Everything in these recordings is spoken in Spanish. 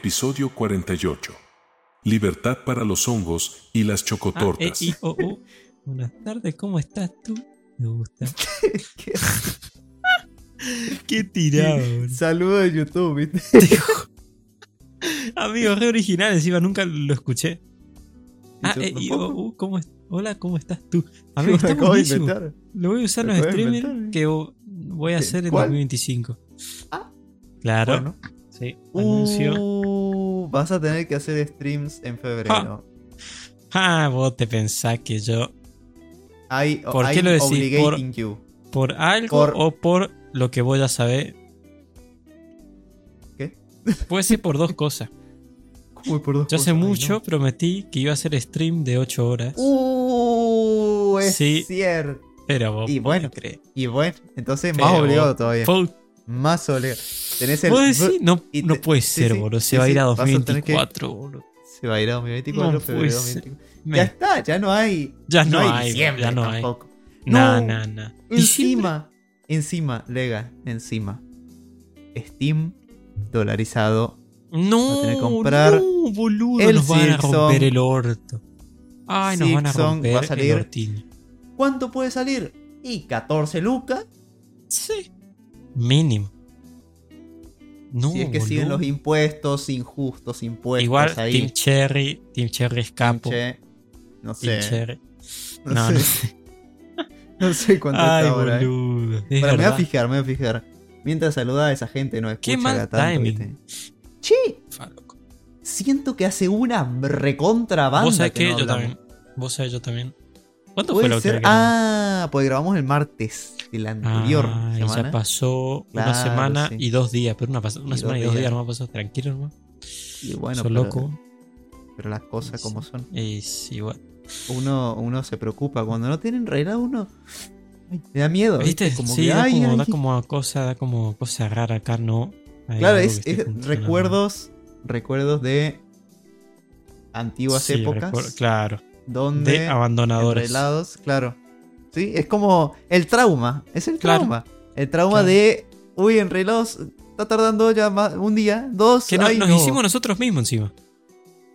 Episodio 48. Libertad para los hongos y las Ah, chocotortas. eh, y, oh, oh. Buenas tardes, ¿cómo estás tú? Me gusta. ¿Qué? Qué tirado. Saludo de YouTube, ¿viste? Amigo, re original, encima nunca lo escuché. Ah, eh, y, oh, oh, ¿cómo es- Hola, ¿cómo estás tú? Amigo, Lo está buenísimo. voy a usar en Lo los streamers inventar. que voy a hacer en ¿Cuál? 2025. Ah. Claro. Bueno. Sí, anuncio. Uh, vas a tener que hacer streams en febrero. Ah, vos te pensás que yo, ¿Por qué lo decís? obligating you. por algo Por- o por lo que voy a saber. ¿Qué? Puede ser por dos cosas. Uy, por dos Yo hace cosas, mucho prometí que iba a hacer stream de 8 horas. Uh, es Sí. cierto. Pero vos Y bueno, creer. Y bueno, entonces Pero más obligado todavía. Más obligado. Tenés el. decís, no, y no puede sí, ser, sí, boludo. Se sí, va a ir a vas a tener que- 2024, boludo. Se va a ir a 2024, No febrero puede ser. 2024. Me- Ya está, ya no hay. Ya no hay, diciembre ya no hay. tampoco. Nah, No. nah, nah. Diciembre- Encima, encima, Lega, encima. Steam dolarizado. No, comprar no, boludo. el nos van a romper el orto. Ay, nos van a romper va a salir- el. ¿Cuánto puede salir? Y 14 lucas. Sí. Mínimo. No, si es que siguen los impuestos, injustos impuestos Igual ahí. Team Cherry, Team Cherry es campo. Che, no Team sé. Cherry. No, No, sé. no sé. No sé cuánto Ay, está ahora. eh. Es Pero me voy a fijar, me voy a fijar. Mientras saluda a esa gente, no escucha Qué mal tanto, timing. Che, siento que hace una recontra banda Vos sabés que yo hablamos. también. Vos sabés yo también. ¿Cuánto fue la última? Ah, pues grabamos el martes de la anterior Ah, semana. ya pasó una semana sí. y dos días. Pero una, una Y semana y dos días días. no me ha pasado. Tranquilo, hermano. Y bueno, pero, loco. pero las cosas como son. Es igual. Uno, uno se preocupa. Cuando no tienen regla, uno. ay, me da miedo. ¿Viste? Como sí, que, da, ay, como, ay, da como cosa, da como cosa rara acá, ¿no? Hay Claro, es, recuerdos. Recuerdos de antiguas Sí, épocas. claro. donde De abandonadores. enrelados, claro. Sí, es como el trauma, es el Claro. trauma. El trauma Claro. de, uy, enrelados, está tardando ya más, un día, dos, Que no- ay, nos no. hicimos nosotros mismos encima.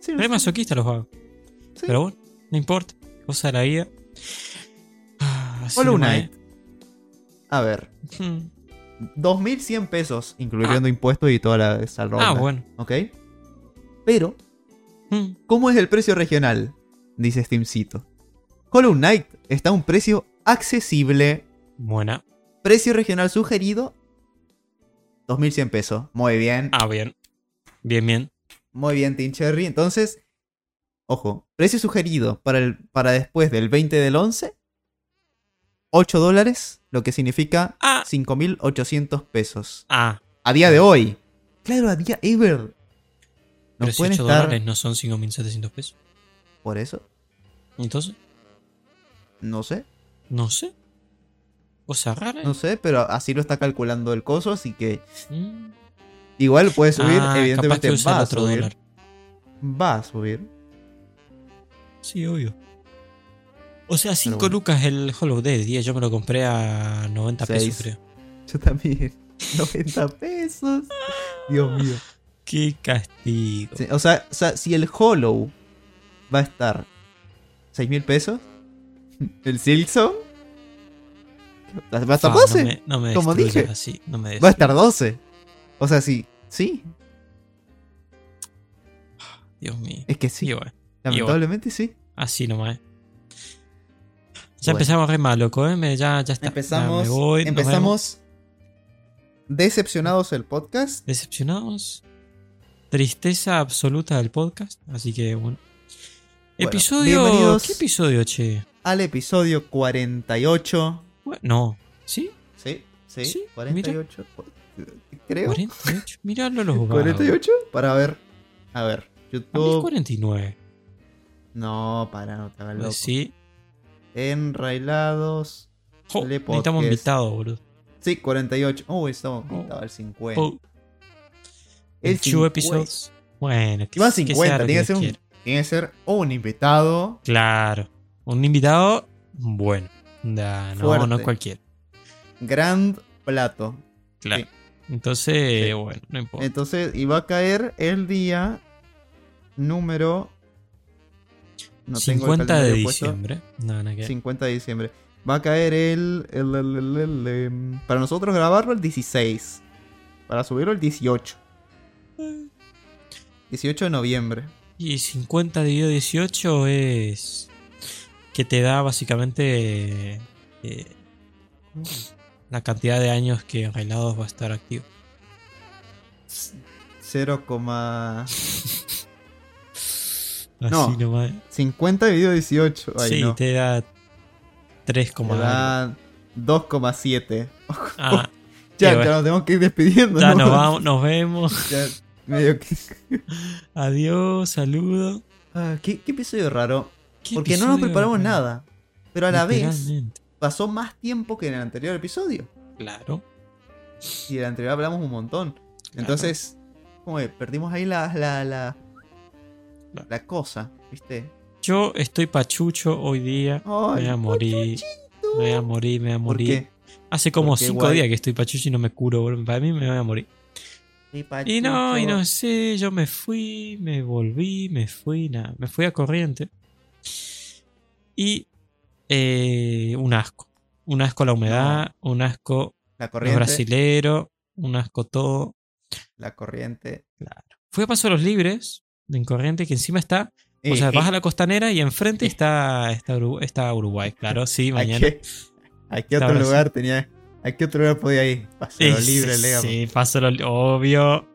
Sí, Re masoquista los vagos. sí. Pero bueno, no importa. Cosa de la vida. Ah, Hollow Knight. A ver, eh. Hmm. 2100 pesos, incluyendo impuestos y toda la, esa ronda. Ah, bueno. ¿Ok? Pero, Hmm. ¿cómo es el precio regional? Dice Steamcito. Hollow Knight está a un precio accesible. Buena. Precio regional sugerido, 2100 pesos. Muy bien. Ah, bien. Bien, bien. Muy bien, Team Cherry. Entonces, ojo, precio sugerido para, el, para después del 20 del 11, 8 dólares, lo que significa Ah. 5.800 pesos. Ah. A día de hoy. Claro, a día ever. No Pero si pueden 8 estar dólares no son 5.700 pesos. por eso. Entonces, No sé, no sé. Cosa rara. no sé, pero así lo está calculando el coso, así que Mm. igual puede subir, Ah, evidentemente va a subir. dólar. Va a subir. Sí, obvio. O sea, 5 bueno. lucas el Hollow Dead, 10. Yo me lo compré a 90 Seis. pesos, creo. Yo también. 90 pesos. Dios mío. Qué castigo. Sí, o, sea, o sea, si el Hollow va a estar 6 mil pesos, el Silksong va a estar Fa, 12. No me, no me como dije. así. No me Va a estar 12. O sea, sí. Sí. Dios mío. Es que sí. Y bueno, Lamentablemente sí. así nomás. Ya Bueno. empezamos re mal, loco, ¿eh? Me- ya, ya está. Empezamos. Ya voy, decepcionados el podcast. Decepcionados. Tristeza absoluta del podcast. Así que bueno. Bueno, Episodio. ¿Qué episodio, che? Al episodio 48. Bueno, no. ¿Sí? Sí, sí. Sí, 48. Creo. 48. Miralo los vagos. 48. Para ver. A ver. A YouTube. 49. No, para, no te hagas loco. Pues sí. Enrailados. Le necesitamos invitados, boludo. Sí, 48. Uy, estamos Oh. estaba el 50. Oh, el el 2 50. episodes. Bueno, que, que sea 50. lo Tiene que, ser un, tiene que ser un invitado. Claro. Un invitado bueno. Da, no, no cualquiera. Grand plato. Claro. Sí. Entonces, Sí. bueno, no importa. Entonces, y va a caer el día número. No tengo el 50 de calendario puesto. diciembre. No, ver. 50 de diciembre. Va a caer el, el- el- el- el- em, Para nosotros grabarlo el 16. Para subirlo el 18. 18 de noviembre. Y 50 dividido 18 es. Que te da básicamente. eh, la cantidad de años que Railados va a estar activo. 0,50 Así No. nomás. dividido 18. Ay, sí, no. te da 3, Me da 2,7. Ah, Ya, ya nos tenemos que ir despidiendo. ya ¿no? nos vamos, nos vemos. Ya, medio que- Adiós, saludos. Ah, ¿qué, qué episodio raro. ¿Qué Porque no nos preparamos nada. Pero a la vez pasó más tiempo que en el anterior episodio. Claro. Y en el anterior hablamos un montón. Entonces, como que perdimos ahí la, la, la, Claro. la cosa, ¿viste? Yo estoy pachucho hoy día. Me voy a morir. Me voy a morir, me voy a ¿Por morir. qué? Hace como Porque 5 guay. días que estoy pachucho y no me curo, boludo. Para mí me voy a morir. Y no, y no sé, yo me fui, me volví, me fui, nada. Me fui a corriente. Y eh, un asco. Un asco la humedad, un asco La los corriente. brasileros, un asco todo. La corriente. Fui a Paso de los Libres, en corriente, que encima está. O sea, Eh, vas eh, a la costanera y enfrente eh. está, está, Urugu- está Uruguay, claro, sí, ¿a mañana. qué, a qué otro lugar tenía? ¿A qué otro lugar podía ir? Paseo Sí, libre, sí, Leo. Sí, paso lo obvio.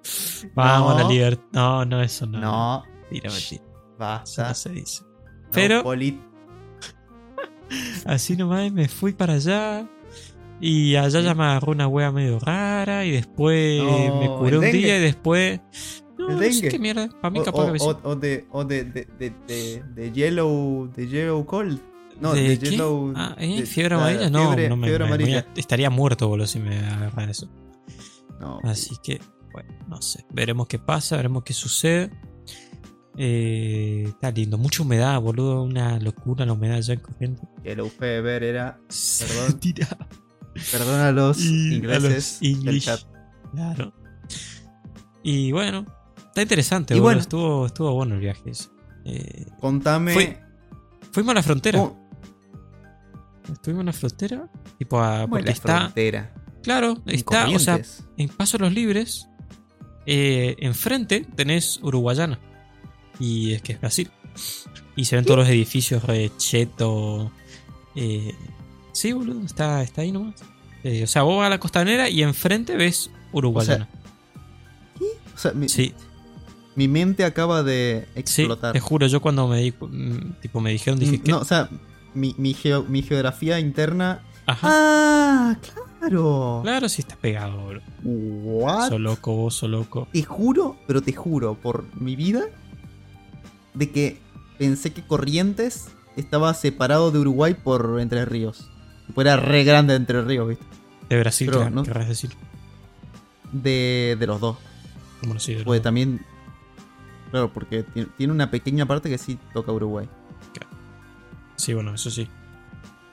Vamos a la libertad. No, no, eso no. No, Mentira, mentira. Eso basta. no se dice. Pero así nomás me fui para allá. Y allá ya me agarró una wea medio rara. Y después No, me curé un dengue. día y después. No, sé qué mierda. Para mí o, capaz o- que sí. o- o de, o de, de, de, de, de Yellow. De Yellow Cold. No, ¿De qué? Yellow. Ah, ¿eh? ¿Fiebre la amarilla? No, fiebre- no me, fiebre me- amarilla. me- estaría muerto, boludo, si me agarra eso. No, Así que, bueno, no sé. Veremos qué pasa, veremos qué sucede. Eh, está lindo. Mucha humedad, boludo. Una locura la humedad ya en corriente. Yellow Fever era. Perdón. Tira. Perdón a los Y a ingleses del chat. Claro. Y bueno, está interesante, Y boludo. bueno. Estuvo, estuvo bueno el viaje ese. Eh, Contame. Fuimos a la frontera. ¿Cómo, Estuvimos en la frontera. Tipo, a, porque la está. frontera? Claro, En está. O sea, Corrientes. en Paso Los Libres, eh, enfrente tenés Uruguayana. Y es que es Brasil. Y se ven todos los edificios recheto. Eh, sí, boludo, está, está ahí nomás. Eh, o sea, vos vas a la costanera y enfrente ves Uruguayana. O sea, mi, sí, mi mente acaba de sí, explotar. te juro, yo cuando me di, mm, tipo, me dijeron, dije Mm, que. No, o sea, mi, mi, geo- mi geografía interna. Ajá. ¡Ah! ¡Claro! Claro, sí estás pegado, boludo. ¿What? Sos loco, vos sos loco. Te juro, pero te juro, por mi vida, de que pensé que Corrientes estaba separado de Uruguay por Entre Ríos. Tipo, era re grande Entre Ríos, ¿viste? De Brasil, Pero no- querrás decir. De, de los dos. Bueno, sí, de Porque los- también. Claro, porque ti- tiene una pequeña parte que sí toca Uruguay. Sí, bueno, eso sí.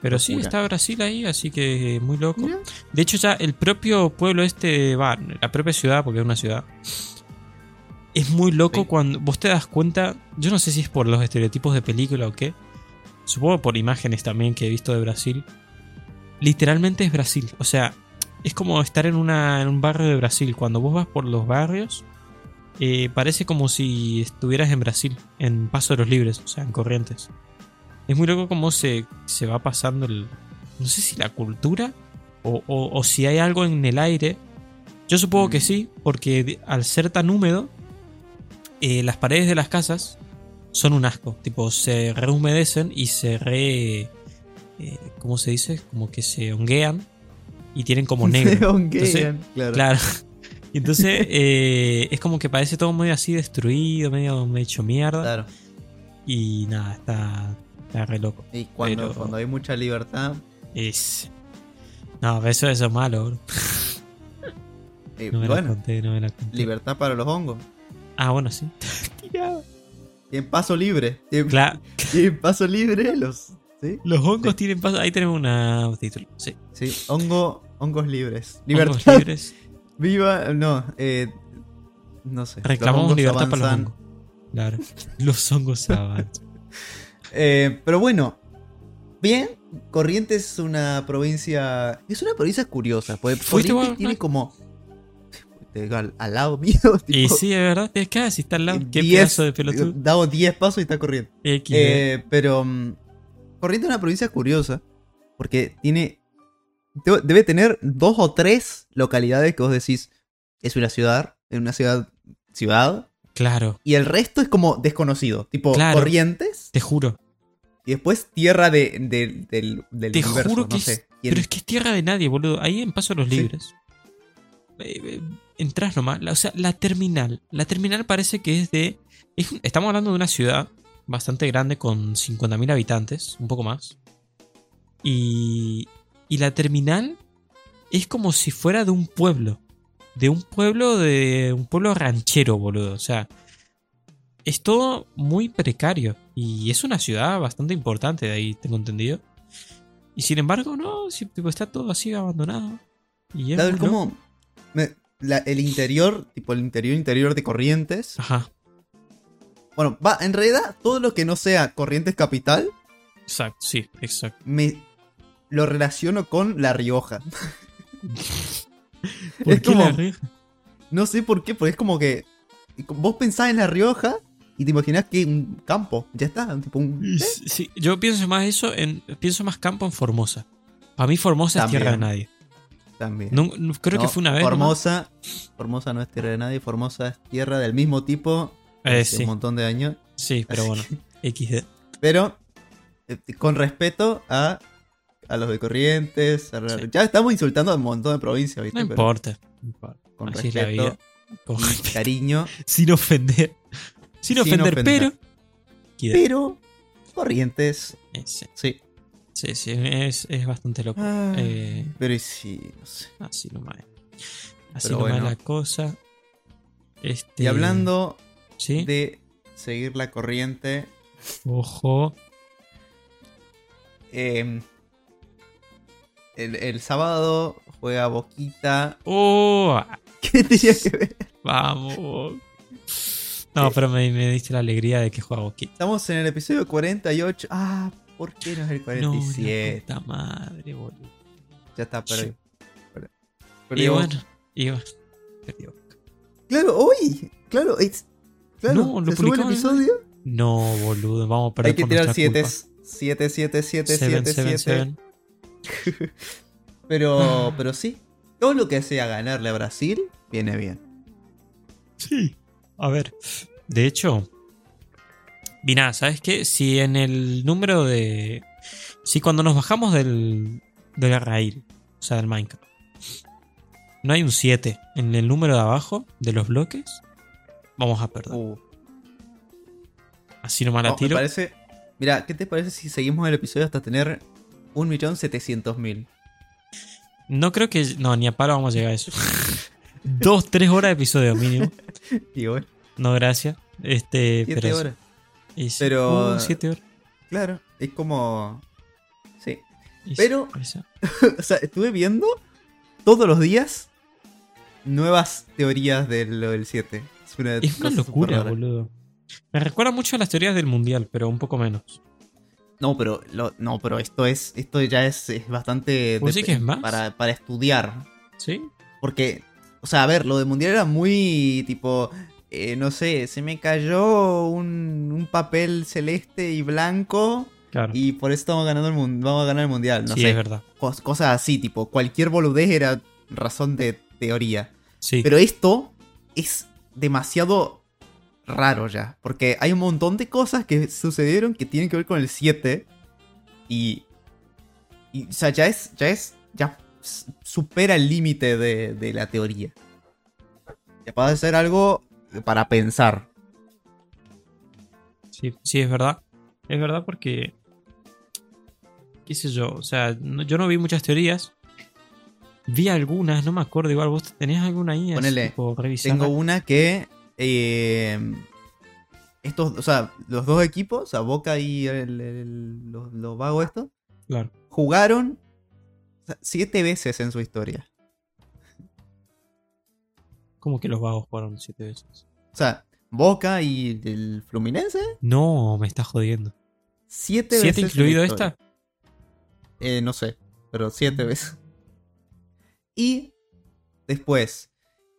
Pero sí, está Brasil ahí, así que muy loco. De hecho, ya el propio pueblo este, va, la propia ciudad, porque es una ciudad, es muy loco Sí. cuando vos te das cuenta, yo no sé si es por los estereotipos de película o qué, supongo por imágenes también que he visto de Brasil, literalmente es Brasil, o sea, es como estar en, una, en un barrio de Brasil, cuando vos vas por los barrios, eh, parece como si estuvieras en Brasil, en Paso de los Libres, o sea, en Corrientes. Es muy loco cómo se, se va pasando el, no sé si la cultura o, o- o si hay algo en el aire. Yo supongo que Mm. sí, porque al ser tan húmedo, eh, las paredes de las casas son un asco. Tipo, se rehumedecen y se re. eh, ¿Cómo se dice? Como que se honguean y tienen como negro. Se honguean, Entonces, claro. Claro. Y Entonces, eh, es como que parece todo medio así destruido, medio, medio hecho mierda. Claro. Y nada, está, está re loco. Y cuando, Pero- cuando hay mucha libertad. Es. No, eso, eso es malo, bro. eh, No me la bueno, conté, no me la conté. libertad para los hongos. Ah, bueno, sí. Tienen paso libre. Tienen, Claro, tienen paso libre los. ¿Sí? los hongos Sí. tienen paso. Ahí tenemos un título. Sí. Sí, hongo, hongos libres. Hongos Libertad. libres. Viva, no, eh, no sé. Reclamamos hongos libertad para los hongos. Claro. Los hongos avanzan. Eh, pero bueno, bien, Corrientes es una provincia. Es una provincia curiosa. Porque ¿Fuiste Corrientes tiene como. Al, al lado mío. Y sí, es verdad. Es que si está al lado. Qué 10, pedazo de pelotudo. Damos 10 pasos y está corriendo. X, Eh, pero. mm, Corrientes es una provincia curiosa. Porque tiene. de- Debe tener dos o tres localidades que vos decís. Es una ciudad. Es una ciudad. Ciudad. Claro, Y el resto es como desconocido. Tipo Claro. Corrientes. te juro. Y después tierra de, de- del, del Te universo. juro no que es. sé. ¿Quién- Pero es que es tierra de nadie, boludo. Ahí en Paso de los. Libres. Eh, eh, entras nomás. La- o sea, la terminal. La terminal parece que es de. es estamos hablando de una ciudad bastante grande con 50.000 habitantes, un poco más. Y. Y la terminal es como si fuera de un pueblo. De un pueblo de. un pueblo ranchero, boludo. O sea. Es todo muy precario. Y es una ciudad bastante importante, de ahí tengo entendido. Y sin embargo, no, tipo, está todo así abandonado. Y es Claro, muy es como. Me- la- el interior, tipo el interior interior de Corrientes. Ajá, Bueno, va, en realidad, todo lo que no sea Corrientes Capital, exacto, sí, exacto. me lo relaciono con La Rioja. ¿Por Es qué como- la Rioja? No sé por qué, porque es como que. Vos pensás en La Rioja y te imaginás que un campo, ya está, tipo un. Sí, yo pienso más eso en. Pienso más campo en Formosa. Para mí Formosa También. es tierra de nadie. También. No- no- creo que fue una vez. Formosa. Formosa no es tierra de nadie, Formosa es tierra del mismo tipo. Eh, hace sí, Un montón de años. sí, pero bueno. XD. Pero eh, con respeto a, a los de Corrientes. a- Sí. Ya estamos insultando a un montón de provincias, ¿viste? No Pero importa. Con Así respeto vida. Con- cariño. sin ofender. Sin Sin ofender, ofender. pero. Pero Corrientes, Eh, sí, sí. sí, es, es bastante loco. Ah, Eh, Pero y sí, no sé. Así nomás. Así nomás bueno. la cosa. Este, Y hablando ¿sí? de seguir la corriente, Ojo. eh, el, el sábado juega Boquita. ¡Oh! ¿Qué tenía que ver? Vamos. No, pero me, me diste la alegría de que juega Boquita. Estamos en el episodio 48. Ah, ¿por qué no es el No, 47? la puta madre, boludo. ya está, pero. Sí. pero- Y perdió. bueno. Perdió. Claro, hoy. Claro, es. Claro, No, lo se sube el episodio. No, boludo, vamos a perder Hay que tirar nuestra 7, culpa. 7, 7, 7, Seven, 7, seven, 7. seven. Pero, pero sí. Todo lo que sea ganarle a Brasil, viene bien. Sí. A ver. De hecho. Mira, ¿sabes qué? Si en el número de. Si cuando nos bajamos del. del rail, o sea, del Minecraft, no hay un 7 en el número de abajo de los bloques, vamos a perder. Uh, Así nomás la no, me tiro. parece. Mira, ¿qué te parece si seguimos el episodio hasta tener 1.700.000? No creo que. No, ni a palo vamos a llegar a eso. Dos, tres horas de episodio mínimo. Y bueno, No, gracias. Este, 7 pero, horas. Y sí, Pero- uh, siete horas. Claro, es como. Sí. Y sí, Pero- o sea, estuve viendo todos los días nuevas teorías de lo del 7. Es una, Es una cosa locura, boludo. Me recuerda mucho a las teorías del mundial, pero un poco menos. No, pero lo- no, pero esto es esto ya es, es bastante ¿Vos de- decís que es más? para para estudiar, ¿Sí? porque o sea, a ver, lo de mundial era muy tipo eh, no sé, se me cayó un, un papel celeste y blanco Claro. y por eso estamos ganando el mun- vamos a ganar el mundial, no sí, sé. es verdad. Cos- cosas así, tipo, cualquier boludez era razón de teoría. Sí. Pero esto es demasiado raro ya. Porque hay un montón de cosas que sucedieron que tienen que ver con el 7. Y. y, o sea, ya es. Ya es. Ya supera el límite de, de la teoría. Ya puede ser algo para pensar. sí, sí, es verdad. Es verdad porque. ¿Qué sé yo? O sea, no- yo no vi muchas teorías. Vi algunas, no me acuerdo. Igual vos tenías alguna ahí. Ponele, tipo? Tengo una que. eh, estos, o sea, los dos equipos, o sea, Boca y el, el- los, los vagos estos, Claro. jugaron siete veces en su historia. Como que los vagos jugaron siete veces. O sea, Boca y el Fluminense, No, me estás jodiendo. siete, ¿Siete veces. incluido esta? Eh, no sé, pero siete veces. Y después,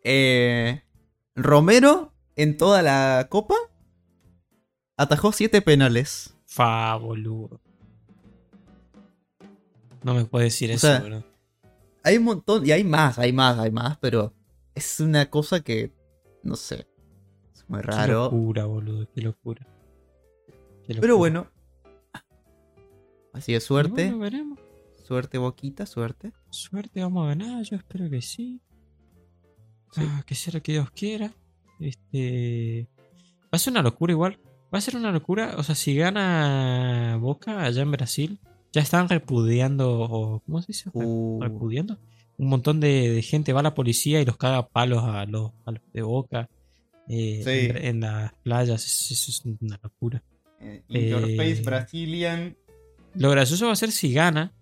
eh, Romero en toda la copa atajó siete penales. Fa, boludo. No me puedes decir O eso, sea, boludo. Hay un montón, y hay más, hay más, hay más, pero es una cosa que, no sé, es muy Qué raro. locura, boludo, qué locura. Qué locura. Pero bueno, así de suerte, Bueno, veremos. suerte Boquita, suerte. Suerte, vamos a ganar, yo espero que sí. Sí. Ah, que sea lo que Dios quiera. Este. Va a ser una locura igual. Va a ser una locura. O sea, si gana Boca allá en Brasil, ya están repudiando. o- ¿Cómo se dice? Uh, Repudiando. Un montón de, de gente va a la policía y los caga a palos a los, a los de Boca. eh, Sí. en, en las playas. Eso, eso es una locura. eh, Interface Brazilian. Lo gracioso va a ser si gana.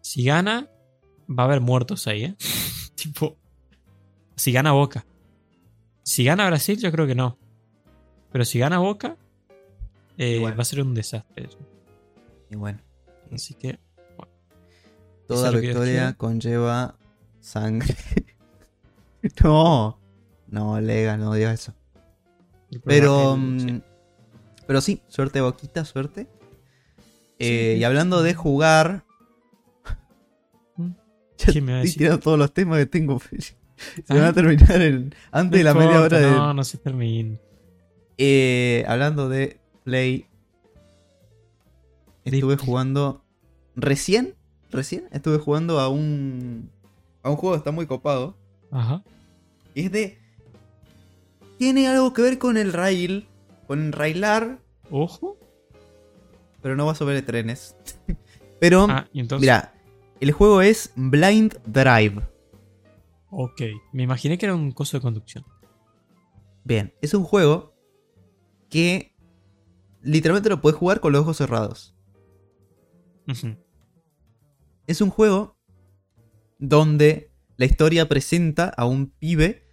Si gana, va a haber muertos ahí, ¿eh? tipo, si gana Boca. Si gana Brasil, yo creo que no. Pero si gana Boca, eh, va a ser un desastre. eso. Y bueno, Así que, toda victoria conlleva sangre. no, no, Lega, no digas eso. el Pero, mm, pero sí, suerte Boquita, suerte. Eh, Sí, y hablando de jugar, ya ¿Qué me estoy tirando todos los temas que tengo. Se Ah. van a terminar en- antes de la media hora de, No, no se termina. Eh, hablando de Play, estuve jugando recién, recién estuve jugando a un a un juego que está muy copado. Ajá. Y es de tiene algo que ver con el rail, con railar, Ojo. pero no va sobre trenes. pero Ah, y entonces. mira, el juego es Blind Drive. Ok. Me imaginé que era un coso de conducción. Bien, es un juego que literalmente lo puedes jugar con los ojos cerrados. Ujú. Es un juego donde la historia presenta a un pibe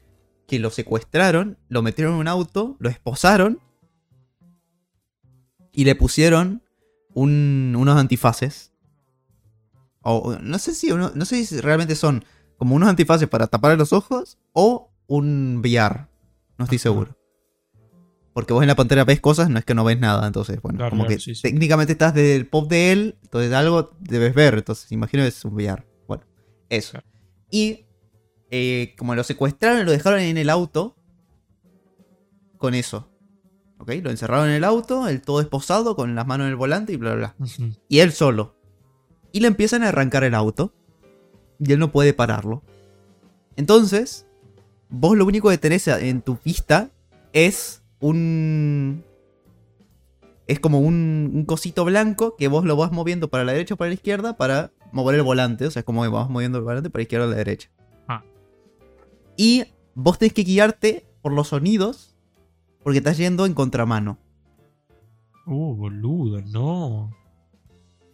que lo secuestraron, lo metieron en un auto, lo esposaron y le pusieron un- unos antifaces. O no sé si uno- no sé si realmente son como unos antifaces para tapar los ojos o un VR. No estoy seguro. Porque vos en la pantalla ves cosas, no es que no ves nada. Entonces, bueno, Claro, como claro, que sí, sí. técnicamente estás desde el pop de él, entonces algo debes ver. Entonces, imagino que es un VR. Bueno, eso. Claro. Y eh, como lo secuestraron lo dejaron en el auto, con eso. ¿Ok? Lo encerraron en el auto, él todo esposado, con las manos en el volante y bla, bla, bla. Y él solo. Y le empiezan a arrancar el auto. Y él no puede pararlo. Entonces, vos lo único que tenés en tu vista es un... Es como un, un cosito blanco que vos lo vas moviendo para la derecha o para la izquierda para mover el volante. O sea, es como que vas moviendo el volante para la izquierda o la derecha. Ah. Y vos tenés que guiarte por los sonidos porque estás yendo en contramano. Uh, boludo, no.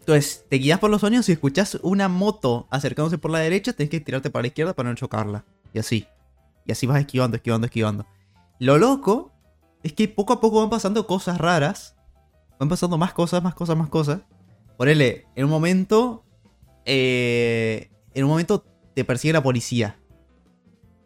Entonces, te guías por los sonidos y escuchás una moto acercándose por la derecha, tenés que tirarte para la izquierda para no chocarla. Y así. Y así vas esquivando, esquivando, esquivando. Lo loco es que poco a poco van pasando cosas raras. Van pasando más cosas, más cosas, más cosas. Ponele, en un momento. eh, en un momento te persigue la policía.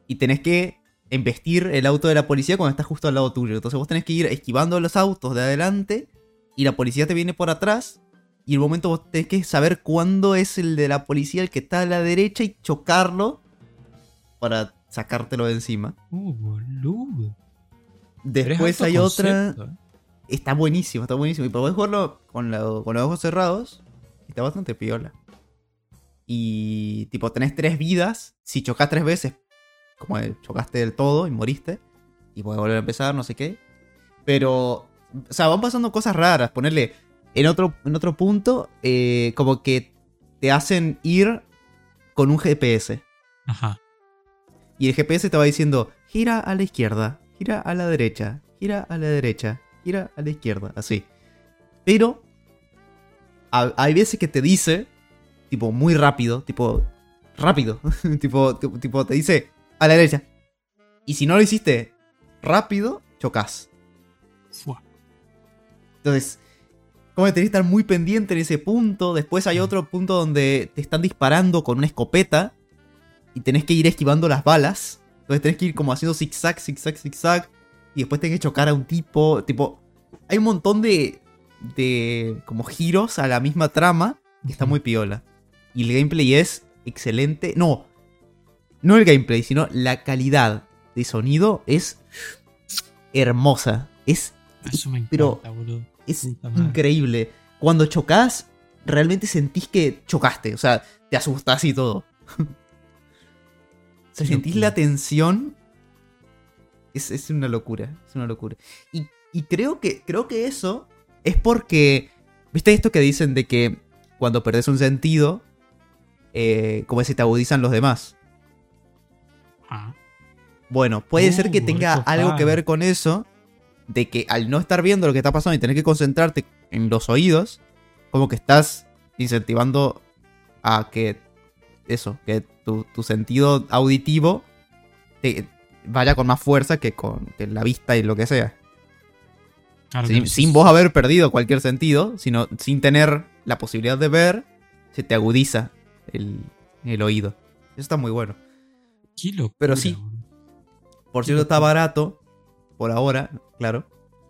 Y tenés que embestir el auto de la policía cuando está justo al lado tuyo. Entonces vos tenés que ir esquivando los autos de adelante. Y la policía te viene por atrás. Y el momento vos tenés que saber cuándo es el de la policía el que está a la derecha y chocarlo para sacártelo de encima. Uh, boludo. Después hay otra. concepto, ¿eh? Está buenísimo, está buenísimo. Y podés jugarlo con, la- con los ojos cerrados. Está bastante piola. Y tipo, tenés tres vidas. Si chocas tres veces, como chocaste del todo y moriste. Y puedes volver a empezar, no sé qué. Pero, o sea, van pasando cosas raras. Ponerle en otro, en otro punto, eh, como que te hacen ir con un GPS. Ajá. Y el GPS te va diciendo, gira a la izquierda, gira a la derecha, gira a la derecha, gira a la izquierda, así. Pero ha- hay veces que te dice, tipo, muy rápido, tipo, rápido, tipo, tipo, te dice, a la derecha. Y si no lo hiciste rápido, chocas. Entonces, como que tenés que estar muy pendiente en ese punto. Después hay otro punto donde te están disparando con una escopeta y tenés que ir esquivando las balas. Entonces tenés que ir como haciendo zigzag, zigzag, zigzag. Y después tenés que chocar a un tipo. Tipo, hay un montón de, de como giros a la misma trama que está muy piola. Y el gameplay es excelente. No, no el gameplay, sino la calidad de sonido es hermosa. Es, Eso me Pero- boludo. es increíble. Cuando chocas, realmente sentís que chocaste. O sea, te asustás y todo. sea, Qué sentís la tensión. Es, es una locura. Es una locura. Y, y creo, que, creo que eso es porque. ¿Viste esto que dicen de que cuando perdés un sentido, eh, como se te agudizan los demás? Ah, Bueno, puede ser que Uh, tenga algo que ver con eso. De que al no estar viendo lo que está pasando y tener que concentrarte en los oídos, como que estás incentivando a que eso, que tu, tu sentido auditivo te vaya con más fuerza que con que la vista y lo que sea. claro, Sin, sin vos haber perdido cualquier sentido, sino sin tener la posibilidad de ver, se te agudiza el, el oído. Eso está muy bueno. Qué locura, Pero sí. Por cierto, está barato. Por ahora, claro.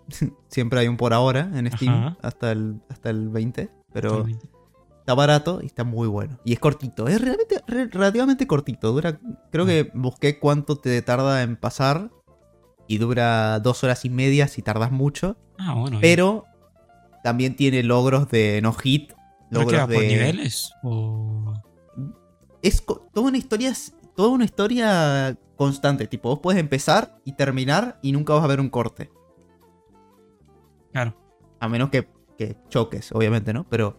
Siempre hay un por ahora en Steam Ajá. hasta el, hasta el 20. Pero. Está barato y está muy bueno. Y es cortito. Es realmente, re- relativamente cortito. Dura. Creo que busqué cuánto te tarda en pasar. Y dura dos horas y media si tardas mucho. Ah, bueno. bien. Pero también tiene logros de no hit. ¿Pero qué Logros por de. niveles? O... es toda una historia toda una historia constante tipo vos puedes empezar y terminar y nunca vas a ver un corte Claro. a menos que, que choques obviamente no pero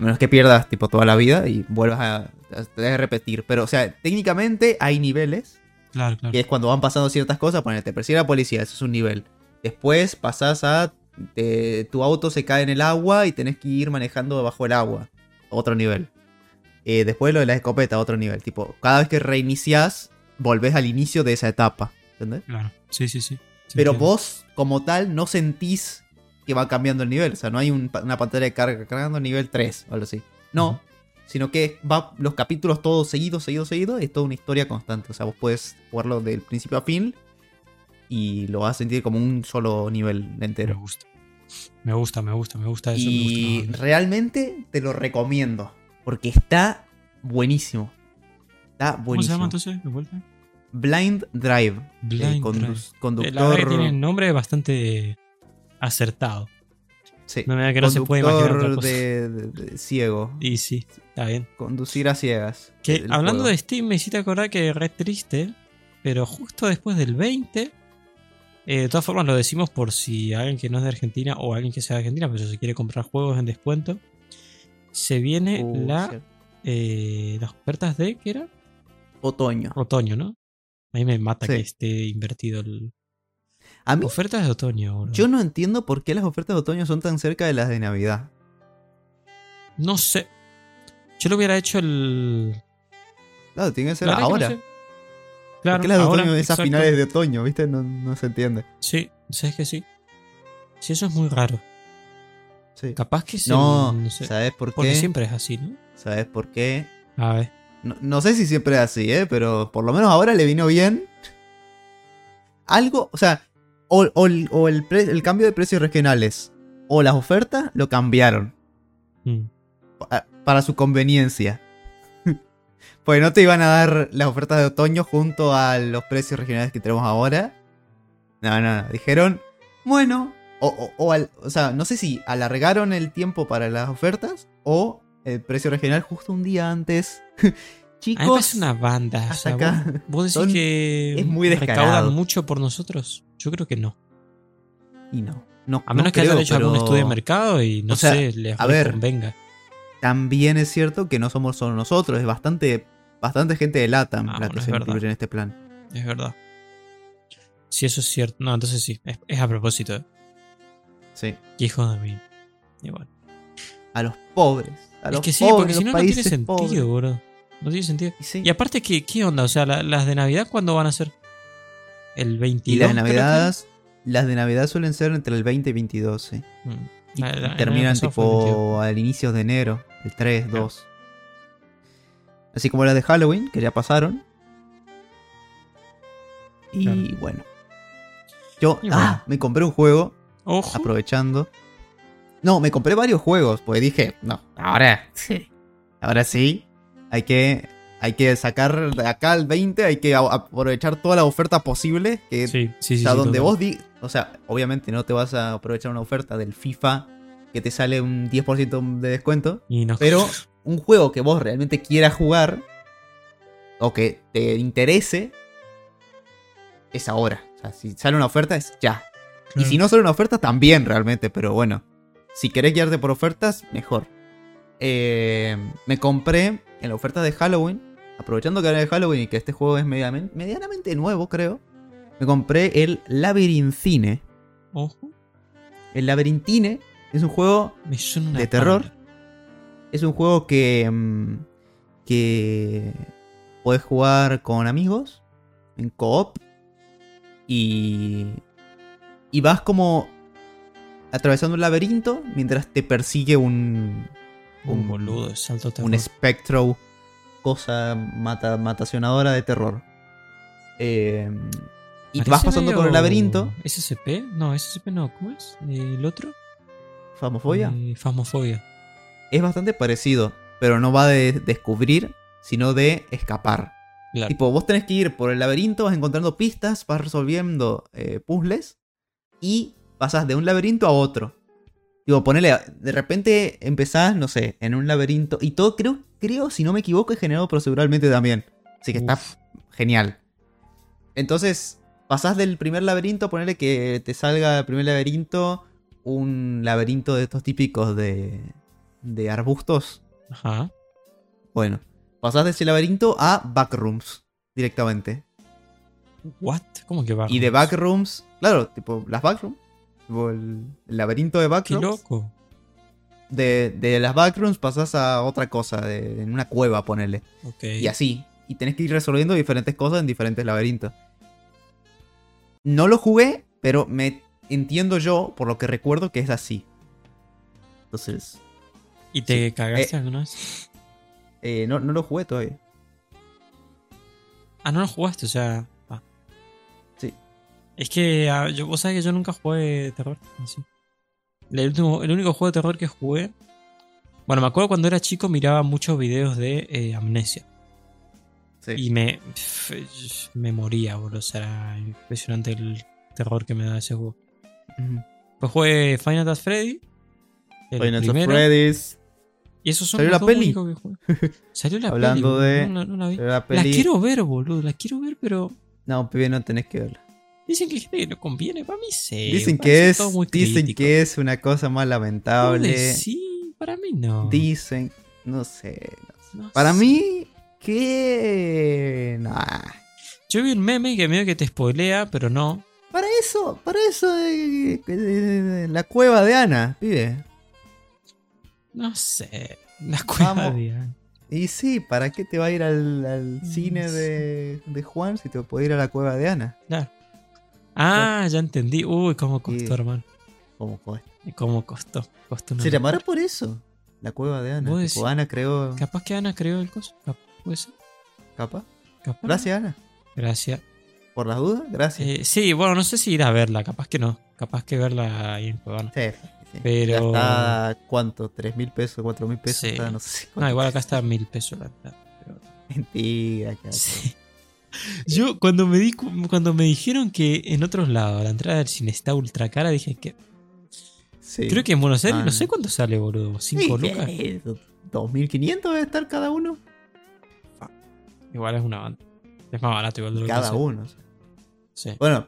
a menos que pierdas tipo toda la vida y vuelvas a, a- te debes repetir pero o sea técnicamente hay niveles Claro, claro. que es cuando van pasando ciertas cosas ponete te persigue la policía eso es un nivel después pasás a te- tu auto se cae en el agua y tenés que ir manejando bajo el agua otro nivel Eh, después lo de la escopeta, otro nivel. Tipo, cada vez que reiniciás, volvés al inicio de esa etapa. ¿Entendés? Claro. Sí, sí, sí. Sí, Pero entiendo. vos, como tal, no sentís que va cambiando el nivel. O sea, no hay un una pantalla de carga cargando nivel 3 o algo así. No. Sino que va los capítulos todos seguidos, seguidos, seguidos. Es toda una historia constante. O sea, vos puedes jugarlo del principio a fin. Y lo vas a sentir como un solo nivel Me entero. gusta. Me gusta, me gusta, me gusta eso. Y me gusta. realmente te lo recomiendo. Porque está buenísimo. Está ¿Cómo se buenísimo. llama entonces? ¿De vuelta? Blind Drive. Blind Eh, condu- Drive. Conductor. Eh, La verdad que tiene nombre bastante acertado. sí, No me da que no se puede imaginar otra conductor cosa. de, de- de ciego. Y sí, está bien. Conducir a ciegas. Que hablando juego. de Steam, me hiciste acordar que re triste, pero justo después del 20, eh, de todas formas lo decimos por si alguien que no es de Argentina o alguien que sea de Argentina, pero se quiere comprar juegos en descuento, se viene Uh, la, eh, las ofertas de, ¿qué era? Otoño. Otoño, ¿no? A mí me mata Sí. que esté invertido el... A mí, Ofertas de otoño, boludo. yo no entiendo por qué las ofertas de otoño son tan cerca de las de Navidad. No sé. Yo lo hubiera hecho el... Claro, tiene que ser que ahora. no sé. Claro, ¿Por qué las de ahora, otoño es a exacto. finales de otoño? ¿Viste? No, no se entiende. Sí, sabes que sí. Sí, eso es muy raro. Sí. Capaz que sí. No, no sé. ¿sabes por Porque qué? siempre es así, ¿no? ¿Sabes por qué? A ver. No, no sé si siempre es así, ¿eh? Pero por lo menos ahora le vino bien. Algo, o sea, o, o el, o el pre- el cambio de precios regionales o las ofertas lo cambiaron Mm. pa- para su conveniencia. pues no te iban a dar las ofertas de otoño junto a los precios regionales que tenemos ahora. No, no, no. Dijeron, bueno, o, o- o al- o sea, no sé si alargaron el tiempo para las ofertas o el precio regional justo un día antes. Chicos, parece una banda. o sea, acá vos, vos decís son- que es muy descarado. recaudan mucho por nosotros. Yo creo que no. y no. no A menos no que creo, hayan hecho algún estudio de mercado y no O sea, sé, les a ver. convenga. También es cierto que no somos solo nosotros, es bastante, bastante gente de LATAM Ah, la bueno, que es se incluye en este plan. Es verdad. Si eso es cierto. No, entonces sí. Es, es a propósito. Sí. Hijo de mí. Bueno. A los pobres. A Es los que sí, pobres, porque si no, no tiene sentido, pobres. bro. No tiene sentido. Y sí. Y aparte, ¿qué, qué onda? O sea, la- las de Navidad, ¿cuándo van a ser? El 22. Y las de Navidad, las de Navidad suelen ser entre el 20 y 22, sí. Mm. Y La- la- el año terminan pasado fue el 22. tipo al inicio de enero, el 3, Claro. 2. Así como las de Halloween, que ya pasaron. Y Claro. bueno. Yo Y ah, me compré un juego, Ojo. aprovechando. No, me compré varios juegos, porque dije, no, ahora sí. Ahora sí, hay que, hay que sacar de acá al 20, hay que aprovechar toda la oferta posible. Que, Sí, sí, sí. o sea, sí, donde vos di, o sea, obviamente no te vas a aprovechar una oferta del FIFA que te sale un 10% de descuento, Y no. pero un juego que vos realmente quieras jugar o que te interese es ahora. O sea, si sale una oferta es ya. Y si no sale una oferta también realmente, pero bueno, si querés guiarte por ofertas, mejor. Eh, me compré en la oferta de Halloween, aprovechando que era de Halloween y que este juego es medianamente, medianamente nuevo, creo. Me compré el Labirincine. Ojo. El Labirintine es un juego de terror. Es un juego que. mm, que. Puedes jugar con amigos. En co-op. Y. Y vas como. Atravesando un laberinto. Mientras te persigue un. Un Un, boludo, salto terror. un espectro. Cosa mata, matacionadora de terror. Eh, y te vas pasando por el laberinto. ¿SCP? No, SCP no. ¿Cómo es? ¿El otro? Famofobia. Eh. Es bastante parecido. Pero no va de descubrir. Sino de escapar. Claro. Tipo, vos tenés que ir por el laberinto, vas encontrando pistas, vas resolviendo eh, puzzles y pasas de un laberinto a otro. Digo, ponele, de repente empezás, no sé, en un laberinto y todo, creo, creo, si no me equivoco, es generado proceduralmente también. Así que está genial. Entonces, pasás del primer laberinto, ponele que te salga el primer laberinto, un laberinto de estos típicos de, de arbustos. Ajá. Bueno, pasás de ese laberinto a backrooms directamente. ¿What? ¿Cómo que va? Y de backrooms, claro, tipo las backrooms, tipo el, el laberinto de Qué backrooms. loco. De, de las backrooms pasás a otra cosa, de, en una cueva, ponele. Ok. Y así. Y tenés que ir resolviendo diferentes cosas en diferentes laberintos. No lo jugué, pero me entiendo yo, por lo que recuerdo, que es así. Entonces, ¿Y te sí. cagaste Eh. alguna vez? eh, no, no lo jugué todavía. Ah, no lo jugaste, o sea. Es que yo, vos sabés que yo nunca jugué terror. Así. El, último, el único juego de terror que jugué. Bueno, me acuerdo cuando era chico miraba muchos videos de eh, amnesia. Sí. Y me. me moría, boludo. O sea, era impresionante el terror que me da ese juego. Pues jugué Final Fantasy Freddy. Final Fantasy. Freddy's. Y esos son ¿Salió la peli? únicos que jugué. Salió la Hablando peli. de- boludo, No, la- no la vi. La La peli- quiero ver, boludo. La quiero ver, pero. No, pibe, no tenés que verla. Dicen que hay gente que no conviene. Para mí sí. Dicen que es, dicen crítico. que es una cosa más lamentable. Sí, para mí no. Dicen, no sé. no sé. Para sé. mí, que nah. Yo vi un meme que medio que te spoilea, pero no. Para eso, para eso eh, eh, la cueva de Ana, pibe. No sé. La cueva Vamos. de Ana. Y sí, ¿para qué te va a ir al, al cine de, de Juan si te puede ir a la cueva de Ana? Claro. Ah, ya entendí. Uy, cómo costó, Sí. hermano. ¿Cómo fue? Cómo costó. Costó ¿Se llamará por eso? La cueva de Ana. ¿Vos Tipo, decís? Ana creó. Capaz que Ana creó el coso. Puede ser. ¿Capa? Capaz. Gracias, Ana. Gracias. Por las dudas, gracias. Eh, sí, bueno, no sé si ir a verla. Capaz que no. Capaz que verla ahí en Cuevana. Sí, sí. Pero- Ya está, ¿cuánto? ¿3 mil pesos? ¿4 mil pesos? Sí. Está, no sé. No, igual acá está mil pesos la entrada, pero- Mentira. que- Sí. Yo cuando me di cu- cuando me dijeron que en otros lados la entrada del cine está ultra cara, dije que Sí. creo que en Buenos Aires Ah, no sé cuánto sale, boludo. Sí, ¿Cinco lucas? eh, 2.500 debe estar cada uno. Igual es una banda. Es más barato igual de lo que Cada uno. Sí. Bueno,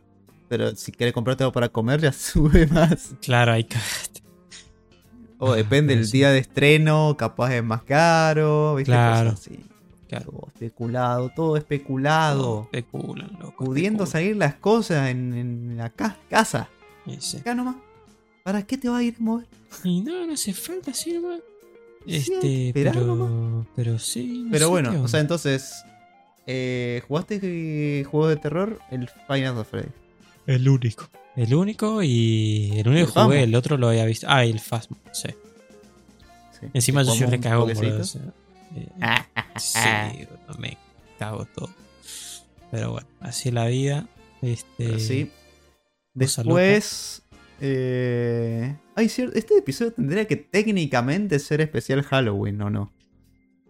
pero si quieres comprarte algo para comer ya sube más. Claro, ahí cagaste. O depende del sí. día de estreno, capaz es más caro. ¿viste? Claro. Cosas así. Claro. Todo especulado, todo especulado. Todo especulan, loco. Pudiendo especulan. salir las cosas en, en la ca- casa. Sí, sí. Acá nomás. ¿Para qué te va a ir a mover? Y no, no hace falta así nomás. Sí, Este, esperá pero, nomás. pero sí. no Pero bueno, o sea, entonces Eh, ¿Jugaste juegos de terror? El Final of Freddy. El único. El único y el único El que jugué, el otro lo había visto. Ah, el Phasmo, sí. Sí. Encima yo un recagón por eso. Eh, sí, bueno, me cago todo. Pero bueno, así es la vida. Este, sí. Después. Eh... Ay, cierto. Este episodio tendría que técnicamente ser especial Halloween, ¿o no?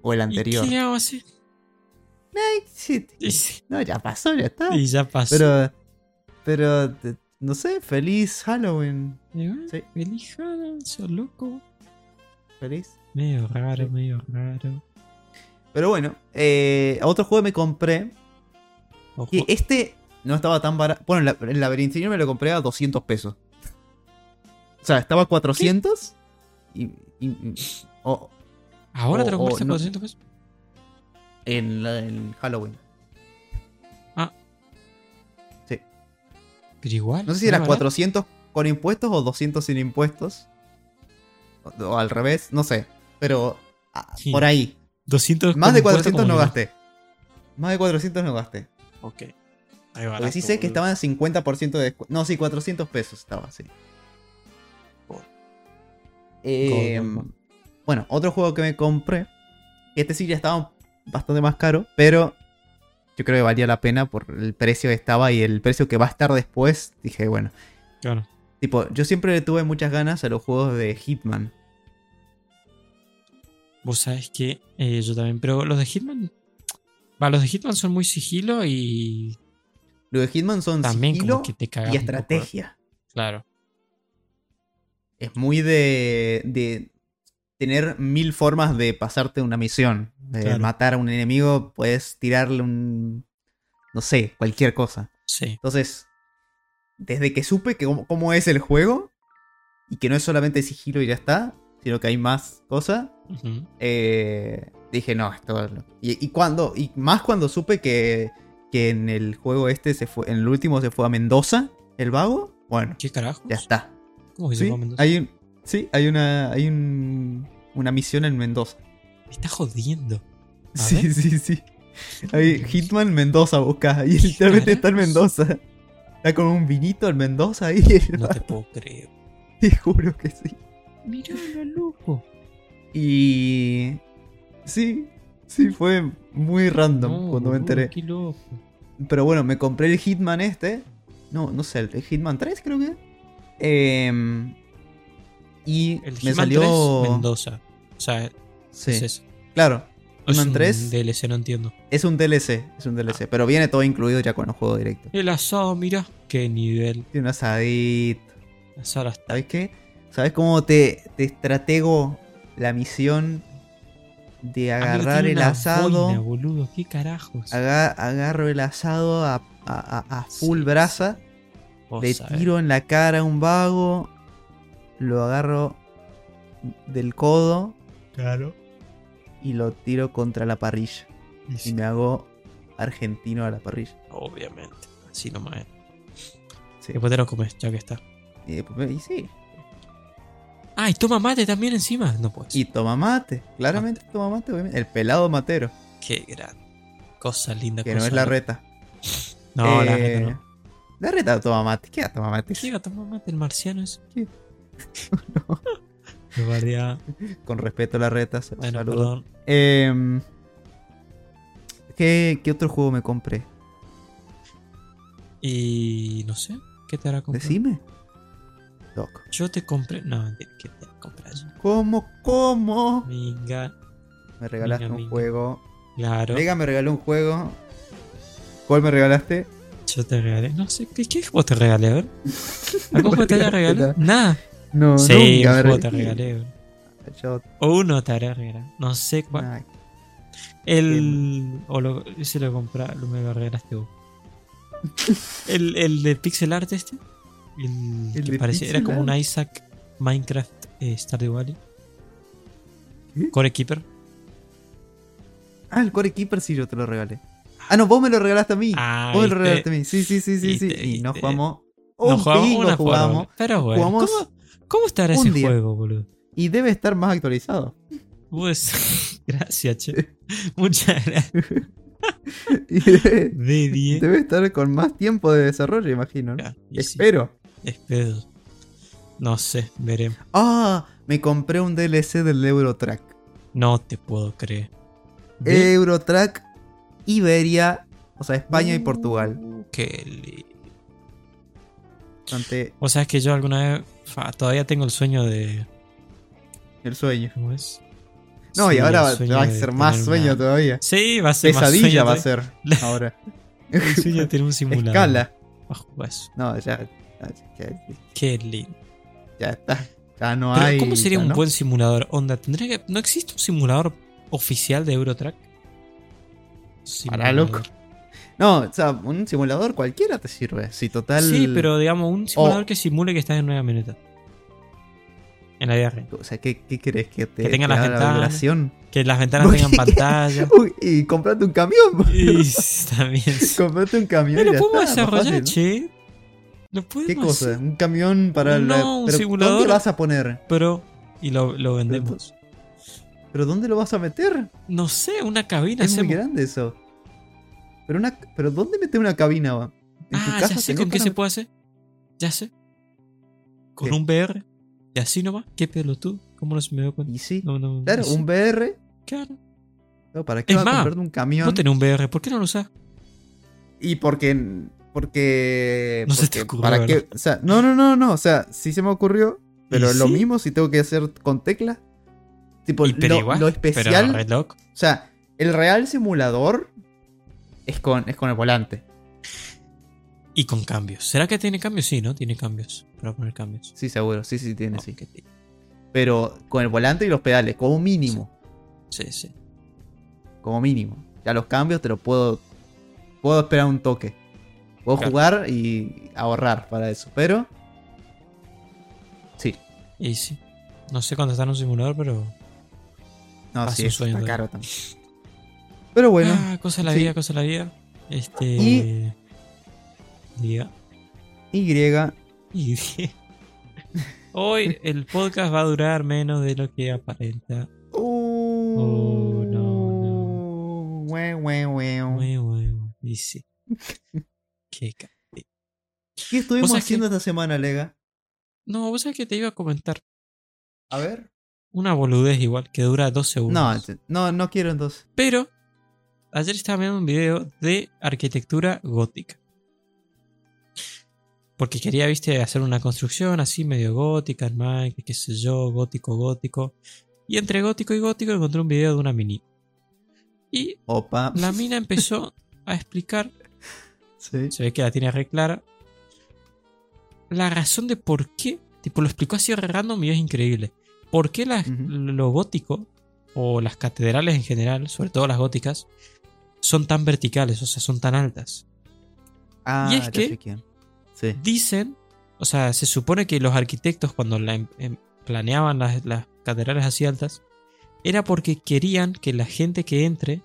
O el ¿Y anterior. qué hago así? Sí, Y, No, ya pasó, ya está. y ya pasó. Pero. Pero. No sé, feliz Halloween. Y Sí. feliz Halloween, sos loco. Feliz. Medio raro, Sí. medio raro. Pero bueno, eh, otro juego me compré. Ojo. Y este no estaba tan barato. Bueno, la- el laberinto me lo compré a 200 pesos. O sea, estaba a 400. Y. y- y- o- Ahora te lo compraste o por no. 200 pesos. en, la- en Halloween. Pero igual. No sé si ¿no era barato? 400 con impuestos o 200 sin impuestos. O, o al revés, no sé. Pero ah, Sí. por ahí. 200 Más de impuestos 400 como no gasté. Más de 400 no gasté. Ok. Ahí va. Porque sí sé que estaban a 50% de descuento. No, sí, 400 pesos estaba, sí. Oh. Eh, bueno, otro juego que me compré. Este sí ya estaba bastante más caro, pero yo creo que valía la pena por el precio que estaba y el precio que va a estar después. Dije, bueno. Claro. Tipo, yo siempre le tuve muchas ganas a los juegos de Hitman. Vos sabés que eh, yo también. Pero los de Hitman. Va, los de Hitman son muy sigilo y Los de Hitman son también sigilo como que te y estrategia. Claro. Es muy de, de tener mil formas de pasarte una misión. De Claro. matar a un enemigo, puedes tirarle un... No sé, cualquier cosa. Sí. Entonces, desde que supe que cómo, cómo es el juego, y que no es solamente sigilo y ya está, sino que hay más cosas, Eh, dije, no, esto... Y, y cuando, y más cuando supe que, que en el juego este se fue, en el último se fue a Mendoza, el vago, bueno, ¿Qué carajos? ya está. ¿Cómo que se Sí, fue a Mendoza? hay, un- sí, hay una, hay un- una misión en Mendoza. Me está jodiendo. A Sí, ver. sí, sí. Hay Hitman Mendoza busca y literalmente está en? Mendoza. Está con un vinito en Mendoza ahí. No te puedo creer. Te juro que sí. Mira lo loco. Y sí, sí fue muy random No, cuando me enteré. Qué loco. Pero bueno, me compré el Hitman este. No, no sé, el Hitman 3 creo que. Em, y El me Hitman salió 3 Mendoza. O sea, Sí, es eso. claro. Es Hitman un 3 DLC, no entiendo. es un DLC, es un Ah. DLC, pero viene todo incluido ya con el juego directo. El asado, mira. Qué nivel. Tiene un asadito. Asado está. ¿Sabes qué? ¿Sabes cómo te, te estratego la misión de agarrar el asado? boina, boludo. Qué carajos. Aga- agarro el asado a, a- a- a full Sí. brasa, le sabés. tiro en la cara a un vago, lo agarro del codo Claro. y lo tiro contra la parrilla. Y me hago argentino a la parrilla. Obviamente. Así nomás. Sí. Después te lo comes, ya que está. Y, después- y sí. Ah, y toma mate también encima. No puedes. Y toma mate, claramente toma mate, obviamente. El pelado matero, Qué gran. Cosa linda. que no cosa es la reta. No, la Eh, reta no. La reta toma mate. ¿Qué toma mate? ¿Qué iba a tomar mate el marciano ese? ¿Qué? Me valía- Con respeto a la reta, se Bueno, saludo. Em, ¿qué, qué otro juego me compré? Y no sé. ¿Qué te hará comprar? Decime. Doc. Yo te compré. No, ¿qué te compras? ¿Cómo? ¿Cómo? Venga, Me regalaste un juego. claro. Vega me regaló un juego. ¿Cuál me regalaste? Yo te regalé. No sé, ¿qué, qué juego te regalé? A ver. ¿Algún juego te haya regalado? Nada. No, sí, nunca un juego te regalé. regalé. bro. Yo- O uno te habrá regalado. No sé cuál. El. O lo, ese lo compré, lo me lo regalaste vos. el, el de pixel art este. El, ¿El que parecía, era como un? Isaac Minecraft eh, Stardew Valley. Core Keeper. Ah, el Core Keeper sí yo te lo regalé. Ah, no, vos me lo regalaste a mí. Ah, vos me lo regalaste a mí. Sí, sí, sí, sí, sí. Y nos jugamos. Nos Un jugamos pingo una jugamos. Pero bueno, jugamos ¿cómo, cómo estará ese día. juego, boludo? Y debe estar más actualizado. Pues, gracias, che. Muchas gracias. Y debe, De 10. debe estar con más tiempo de desarrollo, imagino. ¿no? Espero. Espero. No sé, veremos. Ah, me compré un DLC del Eurotrack. No te puedo creer. De- Eurotrack, Iberia, o sea, España y Portugal. Uh, Qué li- Bastante O sea, es que yo alguna vez. fa, todavía tengo el sueño de. el sueño. ¿Cómo es? No, Sí, y ahora va, a ser más sueño una- todavía. Sí, va a ser más Pesadilla sueño va a ser ahora. El sueño de tener un simulador. Escala. Bajo eso. No, ya, ya, Qué lindo. ya está. Ya no Pero hay. ¿cómo sería un no. buen simulador? Onda, tendría que. ¿No existe un simulador oficial de Eurotrack? Para, loco. No, o sea, un simulador cualquiera te sirve. Si total. Sí, pero digamos, un simulador Oh. que simule que estás en una camioneta. En la vida real. O sea, ¿qué, qué crees? ¿Que te Que tengan te las la? Que las ventanas Uy, tengan pantalla. Uy, y comprate un camión. y también. comprate un camión. Pero y podemos desarrollar, che. Lo ¿Qué cosa? hacer, ¿Un camión para No, la- un pero simulador. ¿Dónde lo vas a poner? pero. Y lo, lo vendemos. ¿Pero dónde lo vas a meter? No sé, una cabina Es muy grande eso. Pero una, pero ¿dónde meter una cabina? va? ¿En tu Ah, casa ya sé con qué se puede hacer. Ya sé. Con ¿Qué? un VR. Y así nomás. Qué pelotudo. ¿Cómo no se me dio cuenta? Y sí, No, no, claro, un VR. Claro. No, ¿Para qué Es vas a más, comprarte un camión? Vos tenés un VR. ¿Por qué no lo usás? Y porque. Porque. No se te ocurrió, ¿Para qué? O sea, no, no, no, no. O sea, sí se me ocurrió. Pero ¿Y lo sí? mismo si tengo que hacer con teclas. Tipo, Y pero lo, igual, lo Pero especial. loco. O sea, el real simulador es con, es con el volante. Y con cambios. ¿Será que tiene cambios? Sí, ¿no? Tiene cambios. Para poner cambios. Sí, seguro. Sí, sí, tiene, sí. Pero con el volante y los pedales, como mínimo. Sí, sí. Como mínimo. Ya los cambios te los puedo. Puedo esperar un toque. Puedo Claro. jugar y ahorrar para eso. Pero. Sí. Y sí. No sé cuánto está en un simulador, pero. No, sí, sueño está caro también. Pero bueno. ah, cosa de la sí. vida, cosa de la vida. Este. Y- Diga. Y. Y Hoy el podcast va a durar menos de lo que aparenta. Oh, no, bueno. Dice. Qué ca- ¿Qué estuvimos que- haciendo esta semana, Lega? No, vos sabés que te iba a comentar. A ver. Una boludez igual, que dura dos segundos. No, no, no quiero entonces. Pero ayer estaba viendo un video de arquitectura gótica. Porque quería, viste, hacer una construcción así medio gótica, en Minecraft, qué sé yo, gótico, gótico. Y entre gótico y gótico encontré un video de una mini. Y Opa. la mina empezó a explicar, Sí. se ve que la tiene re clara, la razón de por qué, tipo lo explicó así re random y es increíble. ¿Por qué las- Ujú. lo gótico, o las catedrales en general, sobre todo las góticas, son tan verticales, o sea, son tan altas? Ah, Y es que-. Sí. Dicen, o sea, se supone que los arquitectos cuando la em- em- planeaban las, las catedrales así altas, era porque querían que la gente que entre,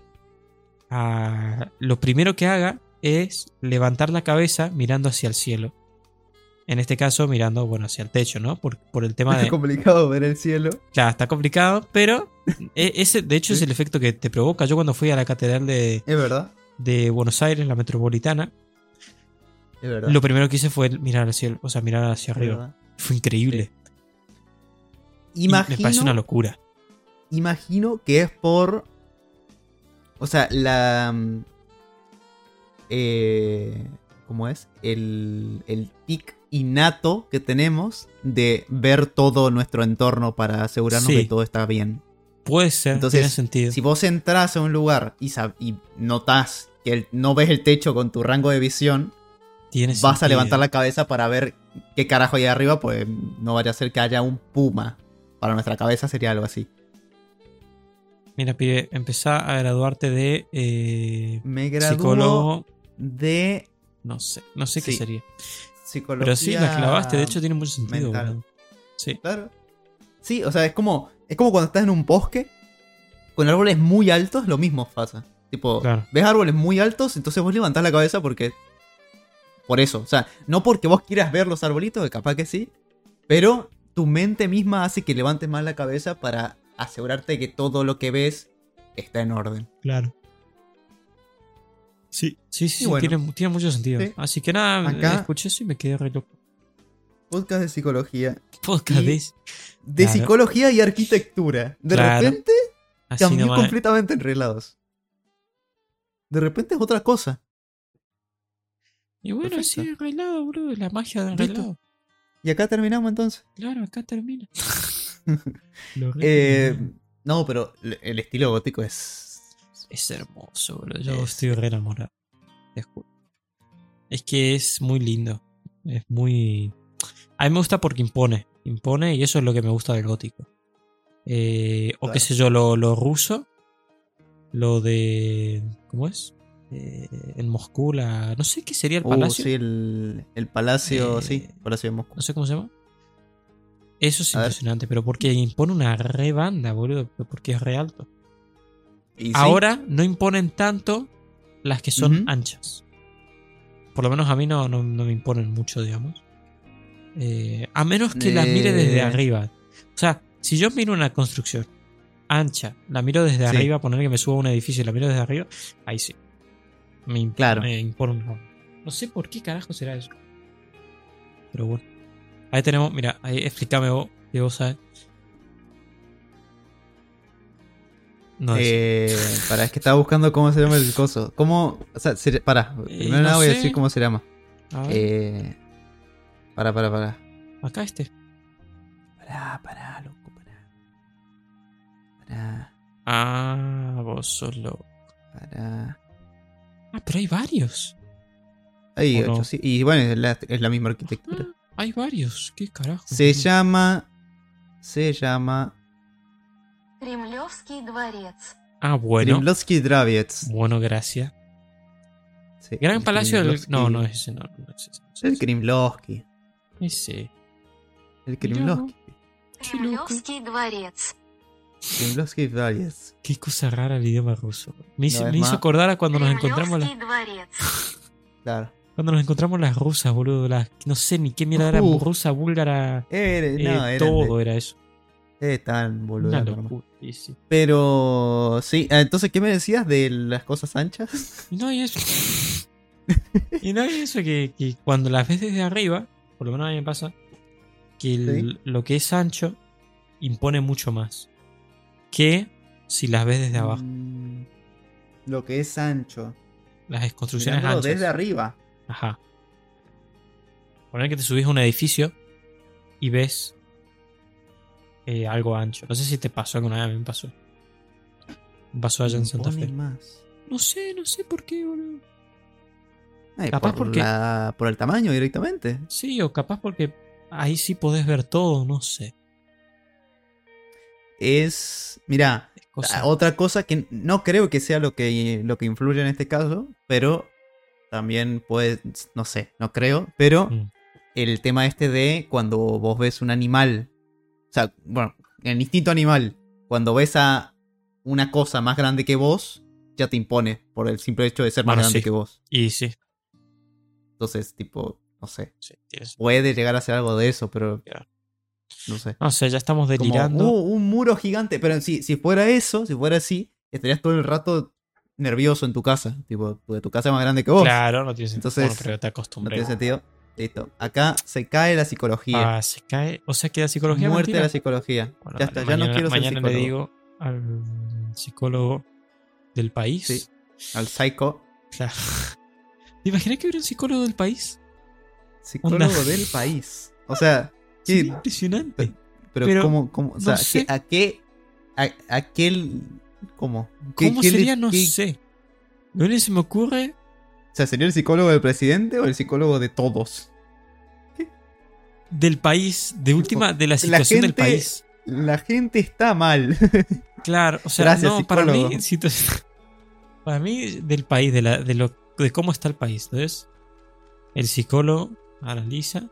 a, lo primero que haga es levantar la cabeza mirando hacia el cielo. En este caso, mirando, bueno, hacia el techo, ¿no? Por, por el tema de... complicado ver el cielo. Claro, está complicado, pero e- ese, de hecho, es el efecto que te provoca. Yo cuando fui a la catedral de, Es verdad. de Buenos Aires, la metropolitana, Es verdad. lo primero que hice fue mirar al cielo, o sea, mirar hacia Es arriba. verdad. Fue increíble. Imagino, me parece una locura. imagino que es por. O sea, la. Eh, ¿Cómo es? El, el tic innato que tenemos de ver todo nuestro entorno para asegurarnos Sí. que todo está bien. Puede ser, Entonces, tiene sentido. Si vos entras a un lugar y, y notás que el- no ves el techo con tu rango de visión, tiene vas a levantar la cabeza para ver qué carajo hay arriba, pues no vaya a ser que haya un puma. Para nuestra cabeza sería algo así. Mira, pibe, empezá a graduarte de eh, Me graduó psicólogo. De No sé, no sé qué sería. psicología. Pero sí, la clavaste, de hecho tiene mucho sentido. Sí, Claro. Sí, o sea, es como, es como cuando estás en un bosque con árboles muy altos, lo mismo pasa. Tipo, Claro. ves árboles muy altos, entonces vos levantás la cabeza porque... Por eso, o sea, no porque vos quieras ver los arbolitos, que capaz que sí, pero tu mente misma hace que levantes más la cabeza para asegurarte que todo lo que ves está en orden. claro. Sí, sí, sí, bueno. tiene, tiene mucho sentido. Sí. Así que nada, Acá- escuché eso y me quedé re loco. Podcast de psicología. Podcast de- De Claro. psicología y arquitectura. De Claro. repente así cambió nomás. completamente enreglados. De repente es otra cosa. Y bueno, Perfecto. sí, arreglado, bro. La magia del Listo. arreglado. Y acá terminamos entonces. Claro, acá termina. Eh, no, pero el estilo gótico es. Es hermoso, bro. Yo es- estoy re enamorado. Te juro. Es que es muy lindo. Es muy. A mí me gusta porque impone. Impone y eso es lo que me gusta del gótico. Eh, o qué sé yo, lo, lo ruso. Lo de. ¿Cómo es? Eh, en Moscú, la. No sé qué sería el Uh, palacio. sí, el, el palacio, Eh, sí, Palacio de Moscú. No sé cómo se llama. Eso es A ver. impresionante, pero porque impone una re banda, boludo. Porque es re alto. Y sí, Ahora no imponen tanto las que son anchas. Por lo menos a mí no, no, no me imponen mucho, digamos. Eh, a menos que las mire desde Eh. arriba. O sea, si yo miro una construcción ancha, la miro desde Sí. arriba, poner que me suba a un edificio y la miro desde arriba, ahí sí. Me, imp- Claro. me impone un- No sé por qué carajo será eso. Pero bueno. Ahí tenemos, mira, ahí explícame vos, que vos sabes. No es. Eh, para, es que estaba buscando cómo se llama el coso. ¿Cómo? O sea, se, para, primero no nada voy a decir cómo se llama. A ver, Eh, para, para, para. acá este. Para, para, loco, para. Para, Ah, vos sos loco. para. Ah, pero hay varios. Hay ocho, sí. Y bueno, es la, es la misma arquitectura. Ah, hay varios. ¿Qué carajo? Se llama. Se llama. Кремлевский дворец. Ah, bueno. Krimlovsky Draviets. Bueno, gracias. Sí, Gran el Palacio del. Krimlovsky- No, no es ese, no. no es ese. no es El ese. Krimlovsky. Ese. El Mirá Krimlovsky. Qué loco. Кремлевский дворец. Krimlovsky Draviets. Qué cosa rara el idioma ruso. Me hizo, No, es me hizo más- acordar a cuando nos encontramos las, Кремлевский дворец. Claro. cuando nos encontramos las rusas, boludo. Las, no sé ni qué mierda era Uh. rusa, búlgara. Era, eh, no, eran todo de- era eso. tan boludo. Sí. Pero sí, ah, entonces, ¿qué me decías de las cosas anchas? Y no hay eso. y no hay eso que, que cuando las ves desde arriba, por lo menos a mí me pasa, que el- lo que es ancho impone mucho más que si las ves desde abajo. Mm, lo que es ancho. Las construcciones Mirándolo anchas. desde arriba. Ajá. Poner que te subís a un edificio y ves eh, algo ancho. No sé si te pasó alguna vez, a mí me pasó. Me pasó allá en Santa Fe. más. No sé, no sé por qué, boludo. Ay, Capaz por, porque- la- por el tamaño directamente. Sí, o capaz porque ahí sí podés ver todo, no sé. Es. Mira, Es cosa- otra cosa que no creo que sea lo que, lo que influye en este caso, pero también puede. No sé, no creo. Pero Mm. el tema este de cuando vos ves un animal. Sea, bueno, el instinto animal. Cuando ves a una cosa más grande que vos, ya te impone por el simple hecho de ser más Bueno, grande sí. que vos. Y sí, Entonces, tipo, no sé. sí, tienes- Puede llegar a ser algo de eso, pero no sé. No sé, ya estamos Como, delirando. "Uh, un muro gigante. Pero si, si fuera eso, si fuera así, estarías todo el rato nervioso en tu casa. Tipo, tu casa es más grande que vos. claro, no tiene sentido. Entonces, Bueno, pero te No acostumbré. tiene sentido. Listo. Acá se cae la psicología. Ah, se cae. O sea que la psicología Muerte mentira. de la psicología. Bueno, ya está, ya no quiero ser mañana psicólogo. le digo al psicólogo del país. Sí. Al psycho. Claro. ¿Te imaginas que hubiera un psicólogo del país? Psicólogo Onda. del país. O sea, ¿qué- Sería impresionante. pero, pero ¿cómo, cómo? O no sea, sé. ¿qué- ¿a qué? A, a qué ¿Cómo? ¿Qué- ¿Cómo qué le- sería? No sé. Que se me ocurre. O sea, ¿sería el psicólogo del presidente o el psicólogo de todos? Del país, de última, de la situación del gente- país. La gente está mal. Claro, o sea, Gracias, no, para mí, para mí, del país, de, la, de, lo, de cómo está el país. Entonces, el psicólogo analiza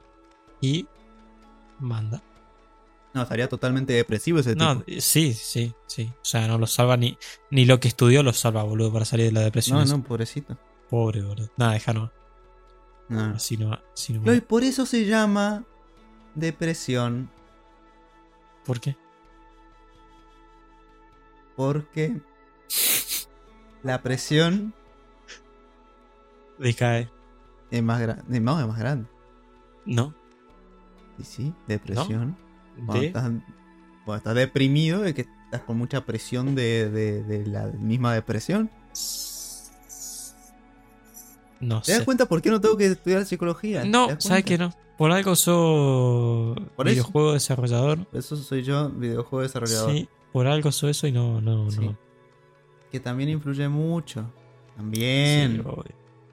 y manda. No, estaría totalmente depresivo ese No, tipo. sí, sí, sí. O sea, no lo salva ni, ni lo que estudió lo salva, boludo, para salir de la depresión. No, esa. no, pobrecito. Pobre, boludo. Nada, déjalo. No. Así no, así no. No, y por eso se llama depresión. ¿Por qué? Porque la presión Decae. Es más grande. No, es más grande. No. Sí, sí. Depresión. Cuando, De. estás, cuando estás deprimido es que estás con mucha presión de, de- de la misma depresión. No ¿Te das sé. cuenta por qué no tengo que estudiar psicología? ¿Te No, ¿sabes que no? Por algo soy Por videojuego desarrollador. Eso soy yo, videojuego desarrollador. Sí, por algo soy eso y no, no, Sí. no. Que también influye mucho. También.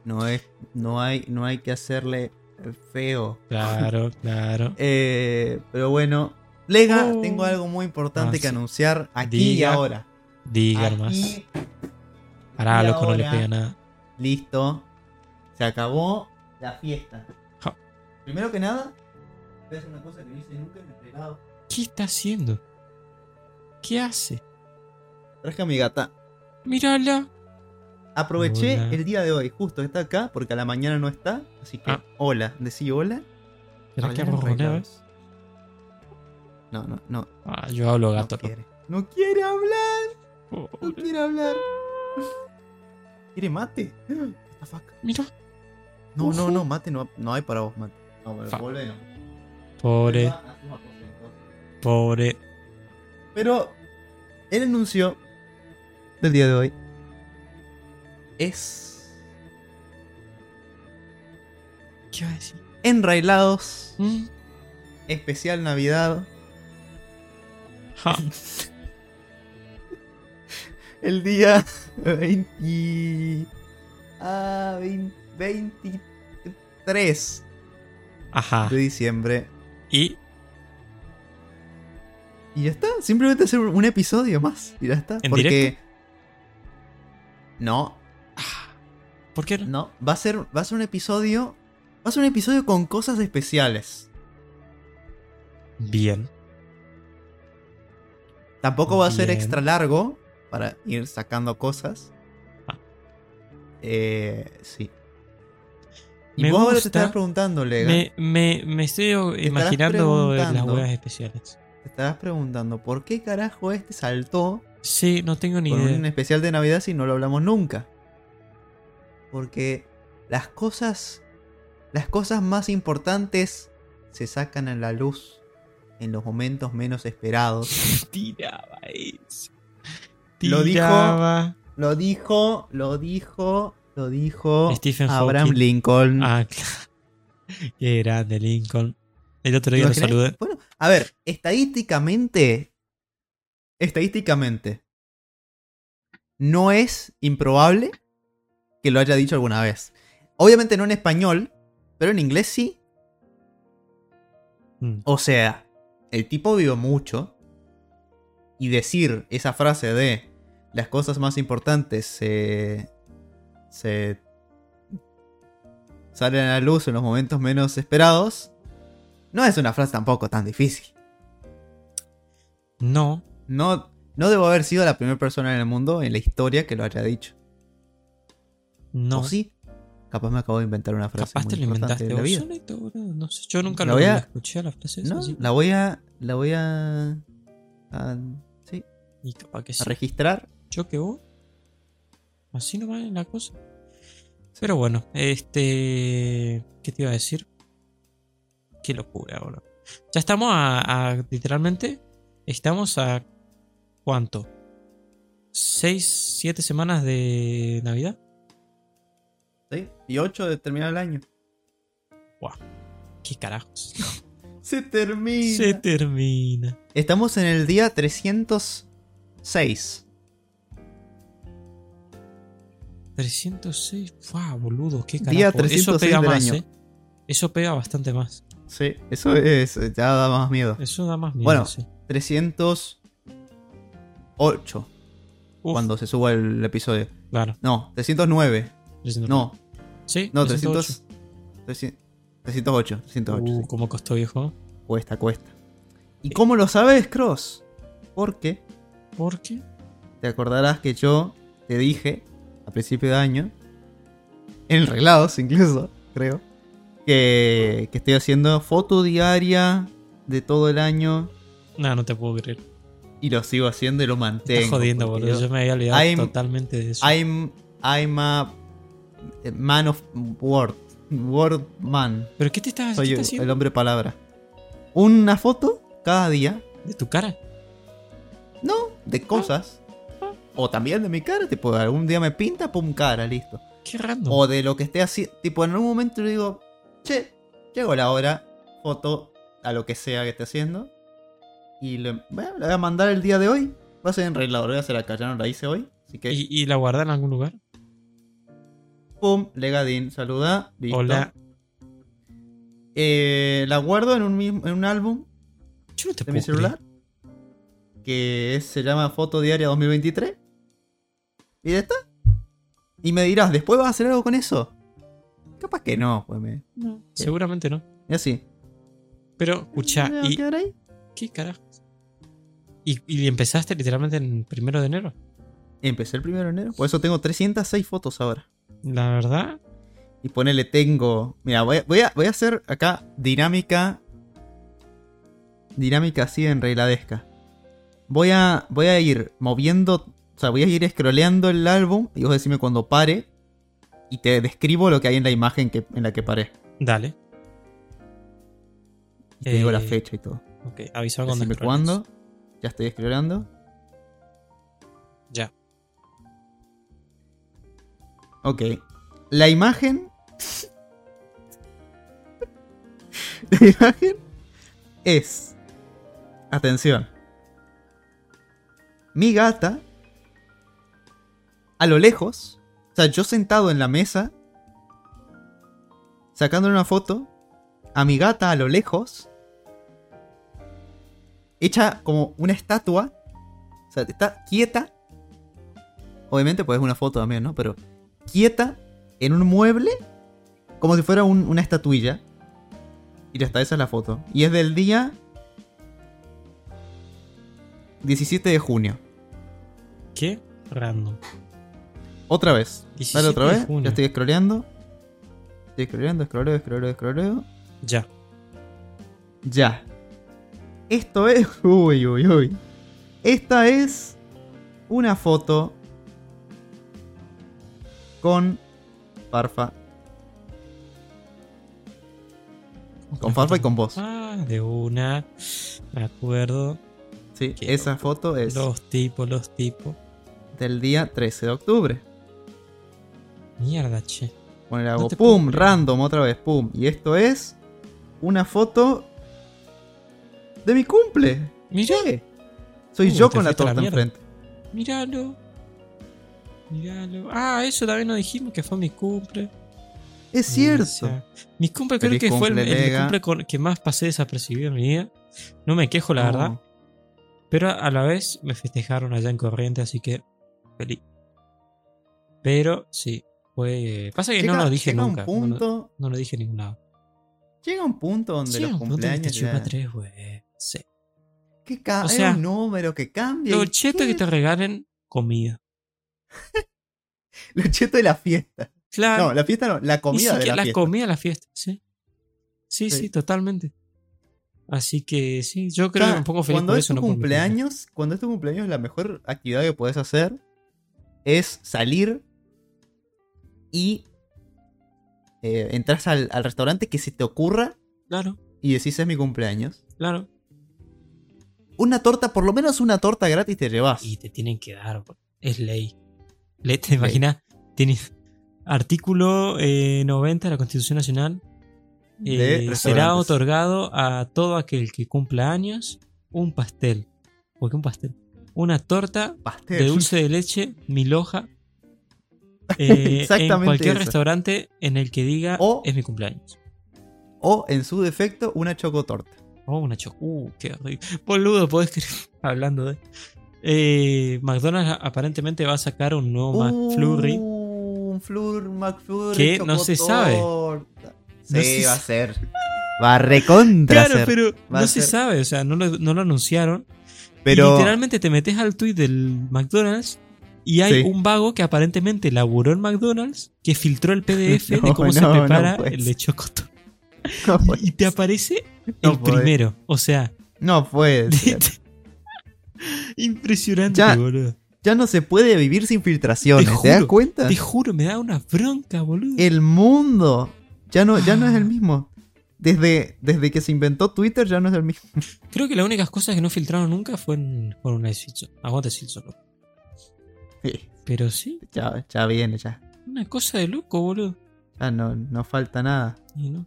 no, es, no, hay, no hay que hacerle feo. Claro, claro. Eh, pero bueno, Lega, Oh. tengo algo muy importante Ah, que anunciar aquí Diga. y ahora. Diga más. Pará, loco, no le ahora- pega nada. listo. Se acabó la fiesta. Ja. Primero que nada, hacer una cosa que no hice nunca en el pelado. ¿Qué está haciendo? ¿Qué hace? Traje a mi gata. Mírala. Aproveché Hola. el día de hoy, justo está acá, porque a la mañana no está. Así que, Ah. hola, decí hola. ¿Será que. No, no, no. Ah, yo hablo gato. ¿no? quiere. No quiere hablar. No quiere hablar. ¿Quiere mate? What the fuck? Mira. No, no, no, mate no, no hay para vos, mate. No, pero Fa. vuelve, no. Pobre, pobre. Pero el anuncio del día de hoy es ¿Qué va a decir? Enrailados, ¿Mm? especial Navidad, Ja. el día 20, ah, 20 23 Ajá. de diciembre. Y Y ya está, simplemente hacer un episodio más. Y ya está. ¿En porque directo? no, ¿por qué no? no, va a ser va a ser un episodio, va a ser un episodio con cosas especiales. Bien. Tampoco va a ser Bien. extra largo para ir sacando cosas. Ah. Eh, sí. Y Me vos ahora te gusta. estarás preguntando, Lega. Me, me, me estoy imaginando las huevas especiales. Te estarás preguntando, ¿por qué carajo este saltó Sí, no tengo ni con idea. un especial de Navidad si no lo hablamos nunca? Porque las cosas. Las cosas más importantes se sacan a la luz en los momentos menos esperados. Tiraba eso. Lo dijo- Tiraba. Lo dijo, lo dijo, lo dijo Stephen Abraham Hawking. Lincoln. Ah, claro. Qué grande, Lincoln. El otro día lo saludé. Bueno, a ver, estadísticamente. Estadísticamente. No es improbable que lo haya dicho alguna vez. Obviamente no en español, pero en inglés sí. Mm. O sea, el tipo vivió mucho. Y decir esa frase de las cosas más importantes se. Se. salen a la luz en los momentos menos esperados. No es una frase tampoco tan difícil. No, No, no debo haber sido la primera persona en el mundo en la historia que lo haya dicho. no. ¿O sí? Capaz me acabo de inventar una frase Capaz muy te lo importante inventaste de la vos solito. No sé, yo nunca La lo voy a- la escuché a la frase No, así. la voy a. La voy a. a- sí, Y capaz que a registrar. Yo que vos. Así nomás es la cosa. Pero bueno, este. ¿Qué te iba a decir? Qué locura ahora. Ya estamos a, a- Literalmente. Estamos a. ¿Cuánto? ¿Seis, siete semanas de Navidad? ¿sí? Y 8 de terminar el año. ¿Qué carajos? Se termina. Se termina. Estamos en el día 306. 306. ¡Fua, boludo! ¿Qué carajo? Día Eso 306 pega del más, año. ¿eh? Eso pega bastante más. Sí, eso es. Ya da más miedo. Eso da más miedo. Bueno. sí. 308. Uf, Cuando se suba el episodio. Claro. No, 309. 309. No, Sí, no, 308. 300. 308. 308. Uh, sí. cómo costó, viejo. Cuesta, cuesta. ¿Y cómo lo sabes, Cross? Porque ¿Por qué? te acordarás que yo te dije a principio de año, en reglados incluso, creo, que, que estoy haciendo foto diaria de todo el año No, no te puedo creer. y lo sigo haciendo y lo mantengo. Estás jodiendo, boludo. yo- me había olvidado I'm- totalmente de eso. I'm, I'm a man of word. Word man. ¿Pero qué te estás, Soy qué el, estás haciendo? el hombre palabra. Una foto cada día. ¿De tu cara? No, de cosas. O también de mi cara. Tipo, algún día me pinta, pum, cara, listo. Qué random. O de lo que esté haciendo. Tipo, en algún momento yo digo, che, llegó la hora, foto a lo que sea que esté haciendo. Y le, bueno, le voy a mandar el día de hoy. Va a ser en regla, lo voy a hacer acá, ya no la hice hoy. Así que, ¿Y, y la guarda en algún lugar? pum, legadín, saluda, listo. Hola. Eh, la guardo en un, mismo, en un álbum Yo no te de mi celular. Que es- se llama Foto Diaria 2023. Y ya está. Y me dirás, ¿después vas a hacer algo con eso? Capaz que no, pues me. No, seguramente no. Y así. Pero, escucha, ¿Me va a ¿y quedar ahí? qué carajo? ¿Y, y empezaste literalmente en primero de enero? Empecé el primero de enero. Por eso tengo 306 fotos ahora. La verdad, Y ponele, tengo. Mira, voy a, voy a, voy a hacer acá dinámica. Dinámica así en regladesca. Voy a, voy a ir moviendo. O sea, voy a ir scrolleando el álbum. Y vos decime cuando pare. Y te describo lo que hay en la imagen que, en la que paré. dale. Y te digo la Eh, fecha y todo. Ok, avisame cuando Decime cuándo. Ya estoy scrolleando. Ya. Ok. La imagen. la imagen es. Atención. Mi gata. A lo lejos. O sea, yo sentado en la mesa. Sacándole una foto. A mi gata a lo lejos. Hecha como una estatua. O sea, está quieta. Obviamente, pues es una foto también, ¿no? Pero quieta en un mueble como si fuera un- una estatuilla. Y ya está, esa es la foto. Y es del día 17 de junio. ¿Qué? Random. Otra vez. 17 Dale otra vez. Ya estoy scrolleando. Estoy scrolleando, scrolleo, scrolleo, scrolleo. Ya. Ya. Esto es. Uy, uy, uy. Esta es una foto con Farfa. Con Farfa y con vos. Ah, de una. Me acuerdo. Sí, esa foto es Los tipos, los tipos. del día 13 de octubre. Mierda, che. Poner No algo, te puedo pum, random, otra vez, pum. Y esto es una foto de mi cumple. Mira, ¿Qué? Soy Uh, yo con la torta enfrente. míralo. Míralo. Ah, eso también nos dijimos que fue mi cumple. Es cierto. O sea, mi cumple creo que fue el, cumple, el cumple con- que más pasé desapercibido en mi vida. No me quejo, la No. verdad. Pero a la vez me festejaron allá en Corriente, así que feliz. Pero sí, fue. Pasa que Llega, no lo dije llega nunca. un no lo- punto. No, lo dije en ningún lado. Llega un punto donde Sí, los un punto que te cumpleaños. chupa ya- tres, güey. Sí. ¿Qué ca- O es sea, un número que cambia. Lo cheto qué- que te regalen comida. Lo cheto de la fiesta. Claro. No, la fiesta no, la comida de la, la fiesta. comida de la fiesta, sí. Sí, sí, Sí. totalmente. Así que sí, yo O creo sea, que me pongo feliz cuando por es eso, tu no por mi cumple. cumpleaños, cuando es tu cumpleaños, la mejor actividad que puedes hacer es salir y eh, entras al, al restaurante que se te ocurra Claro, y decís es mi cumpleaños. claro. Una torta, por lo menos una torta gratis te llevas. Y te tienen que dar, es ley. Le, ¿Te imaginas? Tiene artículo eh, 90 de la Constitución Nacional. Eh, será otorgado a todo aquel que cumpla años un pastel. ¿Por qué un pastel? Una torta Pastel. de dulce de leche, mil eh, en Exactamente cualquier eso. restaurante en el que diga O- es mi cumpleaños. O en su defecto, una chocotorta. Oh, una choco. Uh, qué rico. Boludo, podés creer. Hablando de. Eh, McDonald's aparentemente va a sacar un nuevo McFlurry. Uh, Un Flur, McFlurry. Que no se sabe. Sí, No se va a ser. Va a recontra Claro, ser. pero Va no se sabe, o sea, no lo, no lo anunciaron. Pero- Y literalmente te metes al tweet del McDonald's y hay Sí. un vago que aparentemente laburó en McDonald's que filtró el PDF de No, cómo se no, no prepara puede el. No puede, Y te aparece No el primero. O sea, no puede impresionante, Ya. boludo. ya no se puede vivir sin filtraciones. Te ¿Te, das cuenta? Te juro, me da una bronca, boludo. El mundo ya no, ya no Ah. es el mismo. Desde, desde que se inventó Twitter ya no es el mismo. Creo que las únicas cosas que no filtraron nunca fueron, fueron una de Silson. Aguante Silson, loco. Sí, Pero sí, ya, ya viene, ya. una cosa de loco, boludo. No, no falta nada. Y no.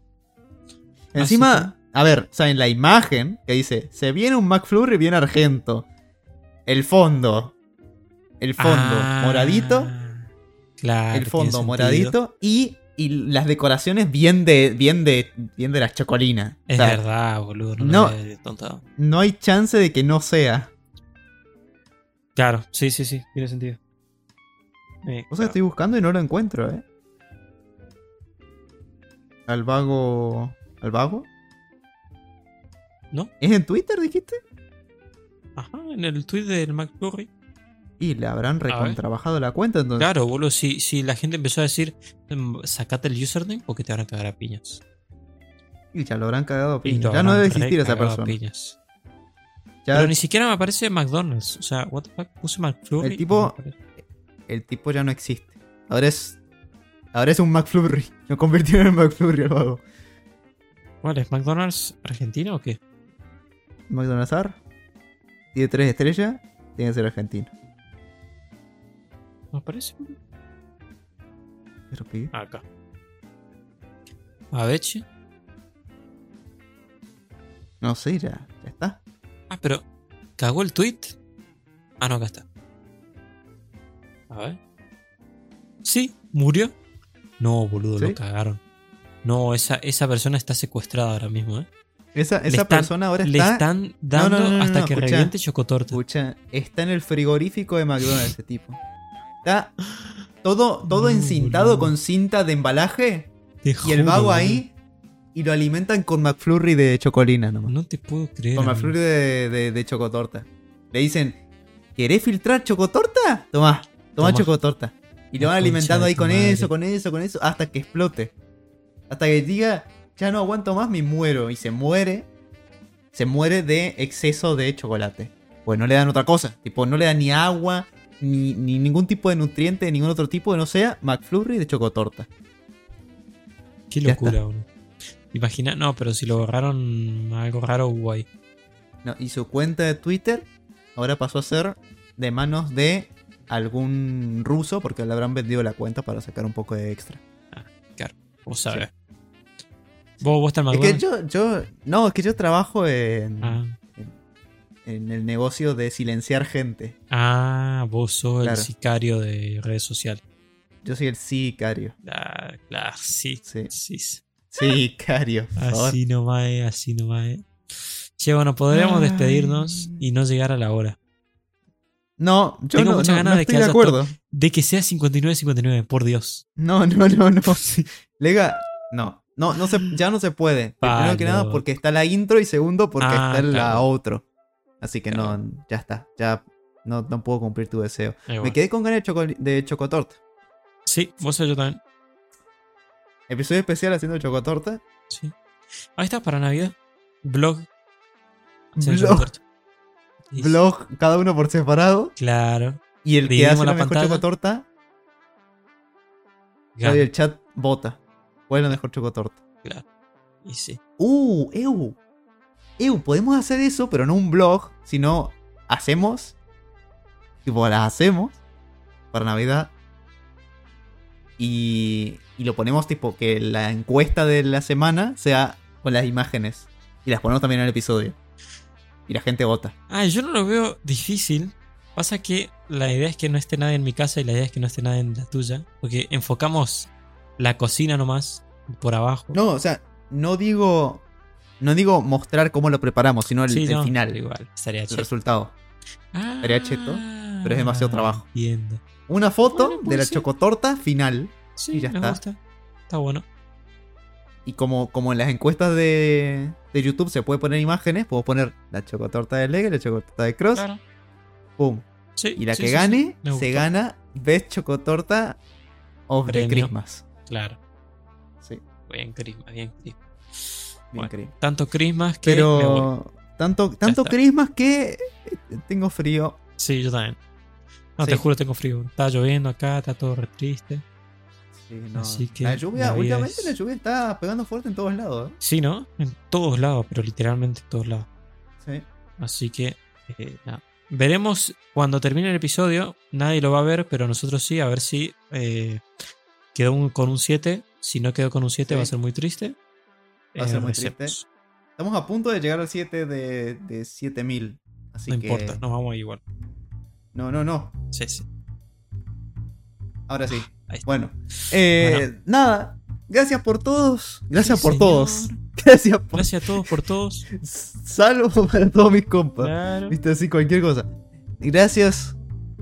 Encima, a ver, o sea, en la imagen que dice, se viene un McFlurry bien argento. El fondo. El fondo Ah, moradito. Claro. el fondo moradito. Y, y las decoraciones bien de. bien de. bien de las chocolinas. Es O sea, verdad, boludo. No, no- no hay chance de que no sea. Claro, sí, sí, sí. Tiene sentido. Eh, O sea, estoy buscando y no lo encuentro, eh. Al vago. ¿Al vago? ¿No? ¿Es en Twitter, dijiste? Ajá, en el tweet del McFlurry. Y le habrán recontrabajado la cuenta entonces. Claro, boludo, si, si la gente empezó a decir, "Em, sacate el username porque te van a cagar a piñas. Y ya lo habrán cagado a Y piña. lo Ya no debe existir esa persona. piñas. Ya Pero ni siquiera me aparece McDonald's. O sea, what the fuck, puse McFlurry. El tipo-. El tipo ya no existe. Ahora es. Ahora es un McFlurry. Lo convirtieron en McFlurry al vago. ¿Cuál es? ¿McDonald's Argentina o qué? McDonald's R. Tiene tres estrellas. Tiene que ser argentino. ¿No aparece? Pero pibe. Acá. A ver, che. No sé, ya, ya está. Ah, pero. ¿Cagó el tweet? Ah, no, acá está. A ver. Sí, murió. No, boludo, ¿Sí? lo cagaron. No, esa, esa persona está secuestrada ahora mismo, ¿eh? Esa, Le esa están- persona ahora Le está. están dando no, no, no, hasta que escucha. reviente chocotorta. Escucha, está en el frigorífico de McDonald's ese tipo. Está todo, todo encintado con cinta de embalaje. Te Y el vago ahí. Y lo alimentan con McFlurry de chocolina nomás. No te puedo creer. Con. McFlurry de, de, de chocotorta. Le dicen, ¿querés filtrar chocotorta? Tomá, toma Toma. chocotorta. Y lo La van alimentando de ahí con madre. eso, con eso, con eso, hasta que explote. Hasta que diga, ya no aguanto más, me muero. Y se muere. Se muere de exceso de chocolate. Pues no le dan otra cosa. Tipo, no le dan ni agua, ni, ni ningún tipo de nutriente, ningún otro tipo que no sea McFlurry de chocotorta. Qué locura, boludo. Imagina, no, pero si lo agarraron algo raro, guay. No, y su cuenta de Twitter ahora pasó a ser de manos de algún ruso porque le habrán vendido la cuenta para sacar un poco de extra. Vos sabés. Vos, vos estás en Es que yo, yo, no, es que yo trabajo en, Ah. en el negocio de silenciar gente. Ah, vos sos Claro. el sicario de redes sociales. Yo soy el sicario. Ah, claro, sí. Sí. Sí. Sicario, por favor. Así nomás así nomás. Che, bueno, podríamos despedirnos y no llegar a la hora. No, yo Tengo no, muchas no- ganas no de estoy que de haya acuerdo. De que sea 59-59, por Dios. No, no, no, no. Lega, no. No, no se, ya no se puede. Primero que nada porque está la intro y segundo porque Ah, está la claro. outro. Así que Claro. no, ya está. Ya no, no puedo cumplir tu deseo. Me quedé con ganas de, choco- de chocotorta. Sí, vos yo también. Episodio especial haciendo chocotorta. Sí. Ahí está, para Navidad. Blog. Blog. Sí. Vlog, cada uno por separado. Claro. Y el que hace la la mejor chocotorta, nadie el chat vota. ¿Cuál es la mejor chocotorta? Claro. Y sí. Uh, eu. Eu, podemos hacer eso, pero no un blog, sino hacemos. Tipo, las hacemos para Navidad. Y, y lo ponemos tipo que la encuesta de la semana sea con las imágenes. Y las ponemos también en el episodio. Y la gente vota. Ah, yo no lo veo difícil. Pasa que la idea es que no esté nadie en mi casa y la idea es que no esté nadie en la tuya. Porque enfocamos la cocina nomás por abajo. No, o sea, no digo. No digo mostrar cómo lo preparamos, sino el, Sí, el no, final, Igual, estaría el cheto. resultado. Ah, estaría cheto, pero es demasiado trabajo. Entiendo. Una foto Bueno, de la chocotorta final. Sí, Y ya me está. gusta. Está bueno. Y como, como en las encuestas de, de YouTube se puede poner imágenes, puedo poner la chocotorta de Lega y la chocotorta de Cross. Claro. ¡Pum! Sí, Y la sí, que sí, gane, se gana Best Chocotorta of the Premio. Christmas. Claro. Sí, Bien, Christmas, bien, Christmas. bien Bueno. Tanto Christmas que. me voy. Pero tanto, tanto. Christmas que eh, tengo frío. Sí, yo también. No, Sí. te juro, tengo frío. Está lloviendo acá, está todo re triste. Sí, no. Así que la lluvia, la últimamente es- la lluvia está pegando fuerte en todos lados. ¿eh? Sí, ¿no? En todos lados, pero literalmente en todos lados. Sí. Así que, eh, nada. Veremos cuando termine el episodio. Nadie lo va a ver, pero nosotros sí, a ver si eh, quedó un- con un 7. Si no quedó con un 7, Sí. va a ser muy triste. Va a ser muy recemos. triste. Estamos a punto de llegar al 7 de, de 7000. Así No que. importa, nos vamos a igual. No, no, no. Sí, sí. Ahora sí. Bueno. Eh, Bueno. Nada. Gracias por todos. Gracias Sí, por señor. todos. Gracias por. Gracias a todos por todos. Salvo para todos mis compas. Claro. Viste así cualquier cosa. Gracias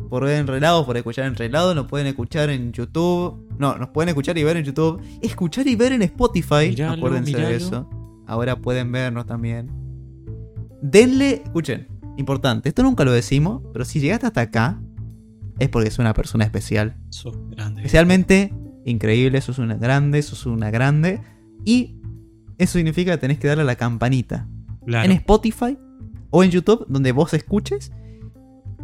por ver Enrelados, por escuchar Enrelados. Nos pueden escuchar en YouTube. No, nos pueden escuchar y ver en YouTube. Escuchar y ver en Spotify. Miralo, Acuérdense de eso. Ahora pueden vernos también. Denle. Escuchen, importante. Esto nunca lo decimos, pero si llegaste hasta acá, es porque es una persona especial. Sos grande. Especialmente increíble, sos una grande, sos una grande. Y eso significa que tenés que darle a la campanita Claro. en Spotify o en YouTube, donde vos escuches.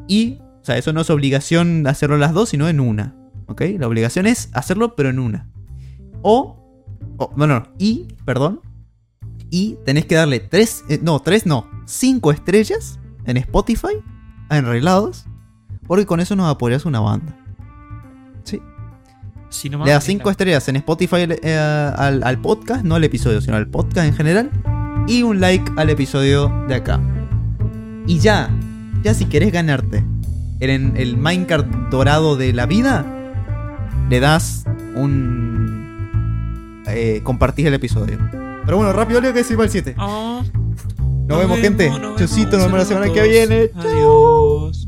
Y, o sea, eso no es obligación hacerlo las dos, sino en una. ¿Ok? La obligación es hacerlo, pero en una. O, o no, no, y, perdón. Y tenés que darle tres, eh, no, tres no, cinco estrellas en Spotify a Enrelados. Porque con eso nos apoyas una banda. Sí. Si nomás Le das es 5 la- estrellas en Spotify eh, al, al podcast, no al episodio, sino al podcast en general. Y un like al episodio de acá. Y ya, ya si querés ganarte en el Minecraft dorado de la vida, le das un... Eh, compartís el episodio. Pero bueno, rápido Leo que se va el 7. Oh, Nos, vemos gente. nos Chocito, vemos. nos vemos la semana que viene. Adiós.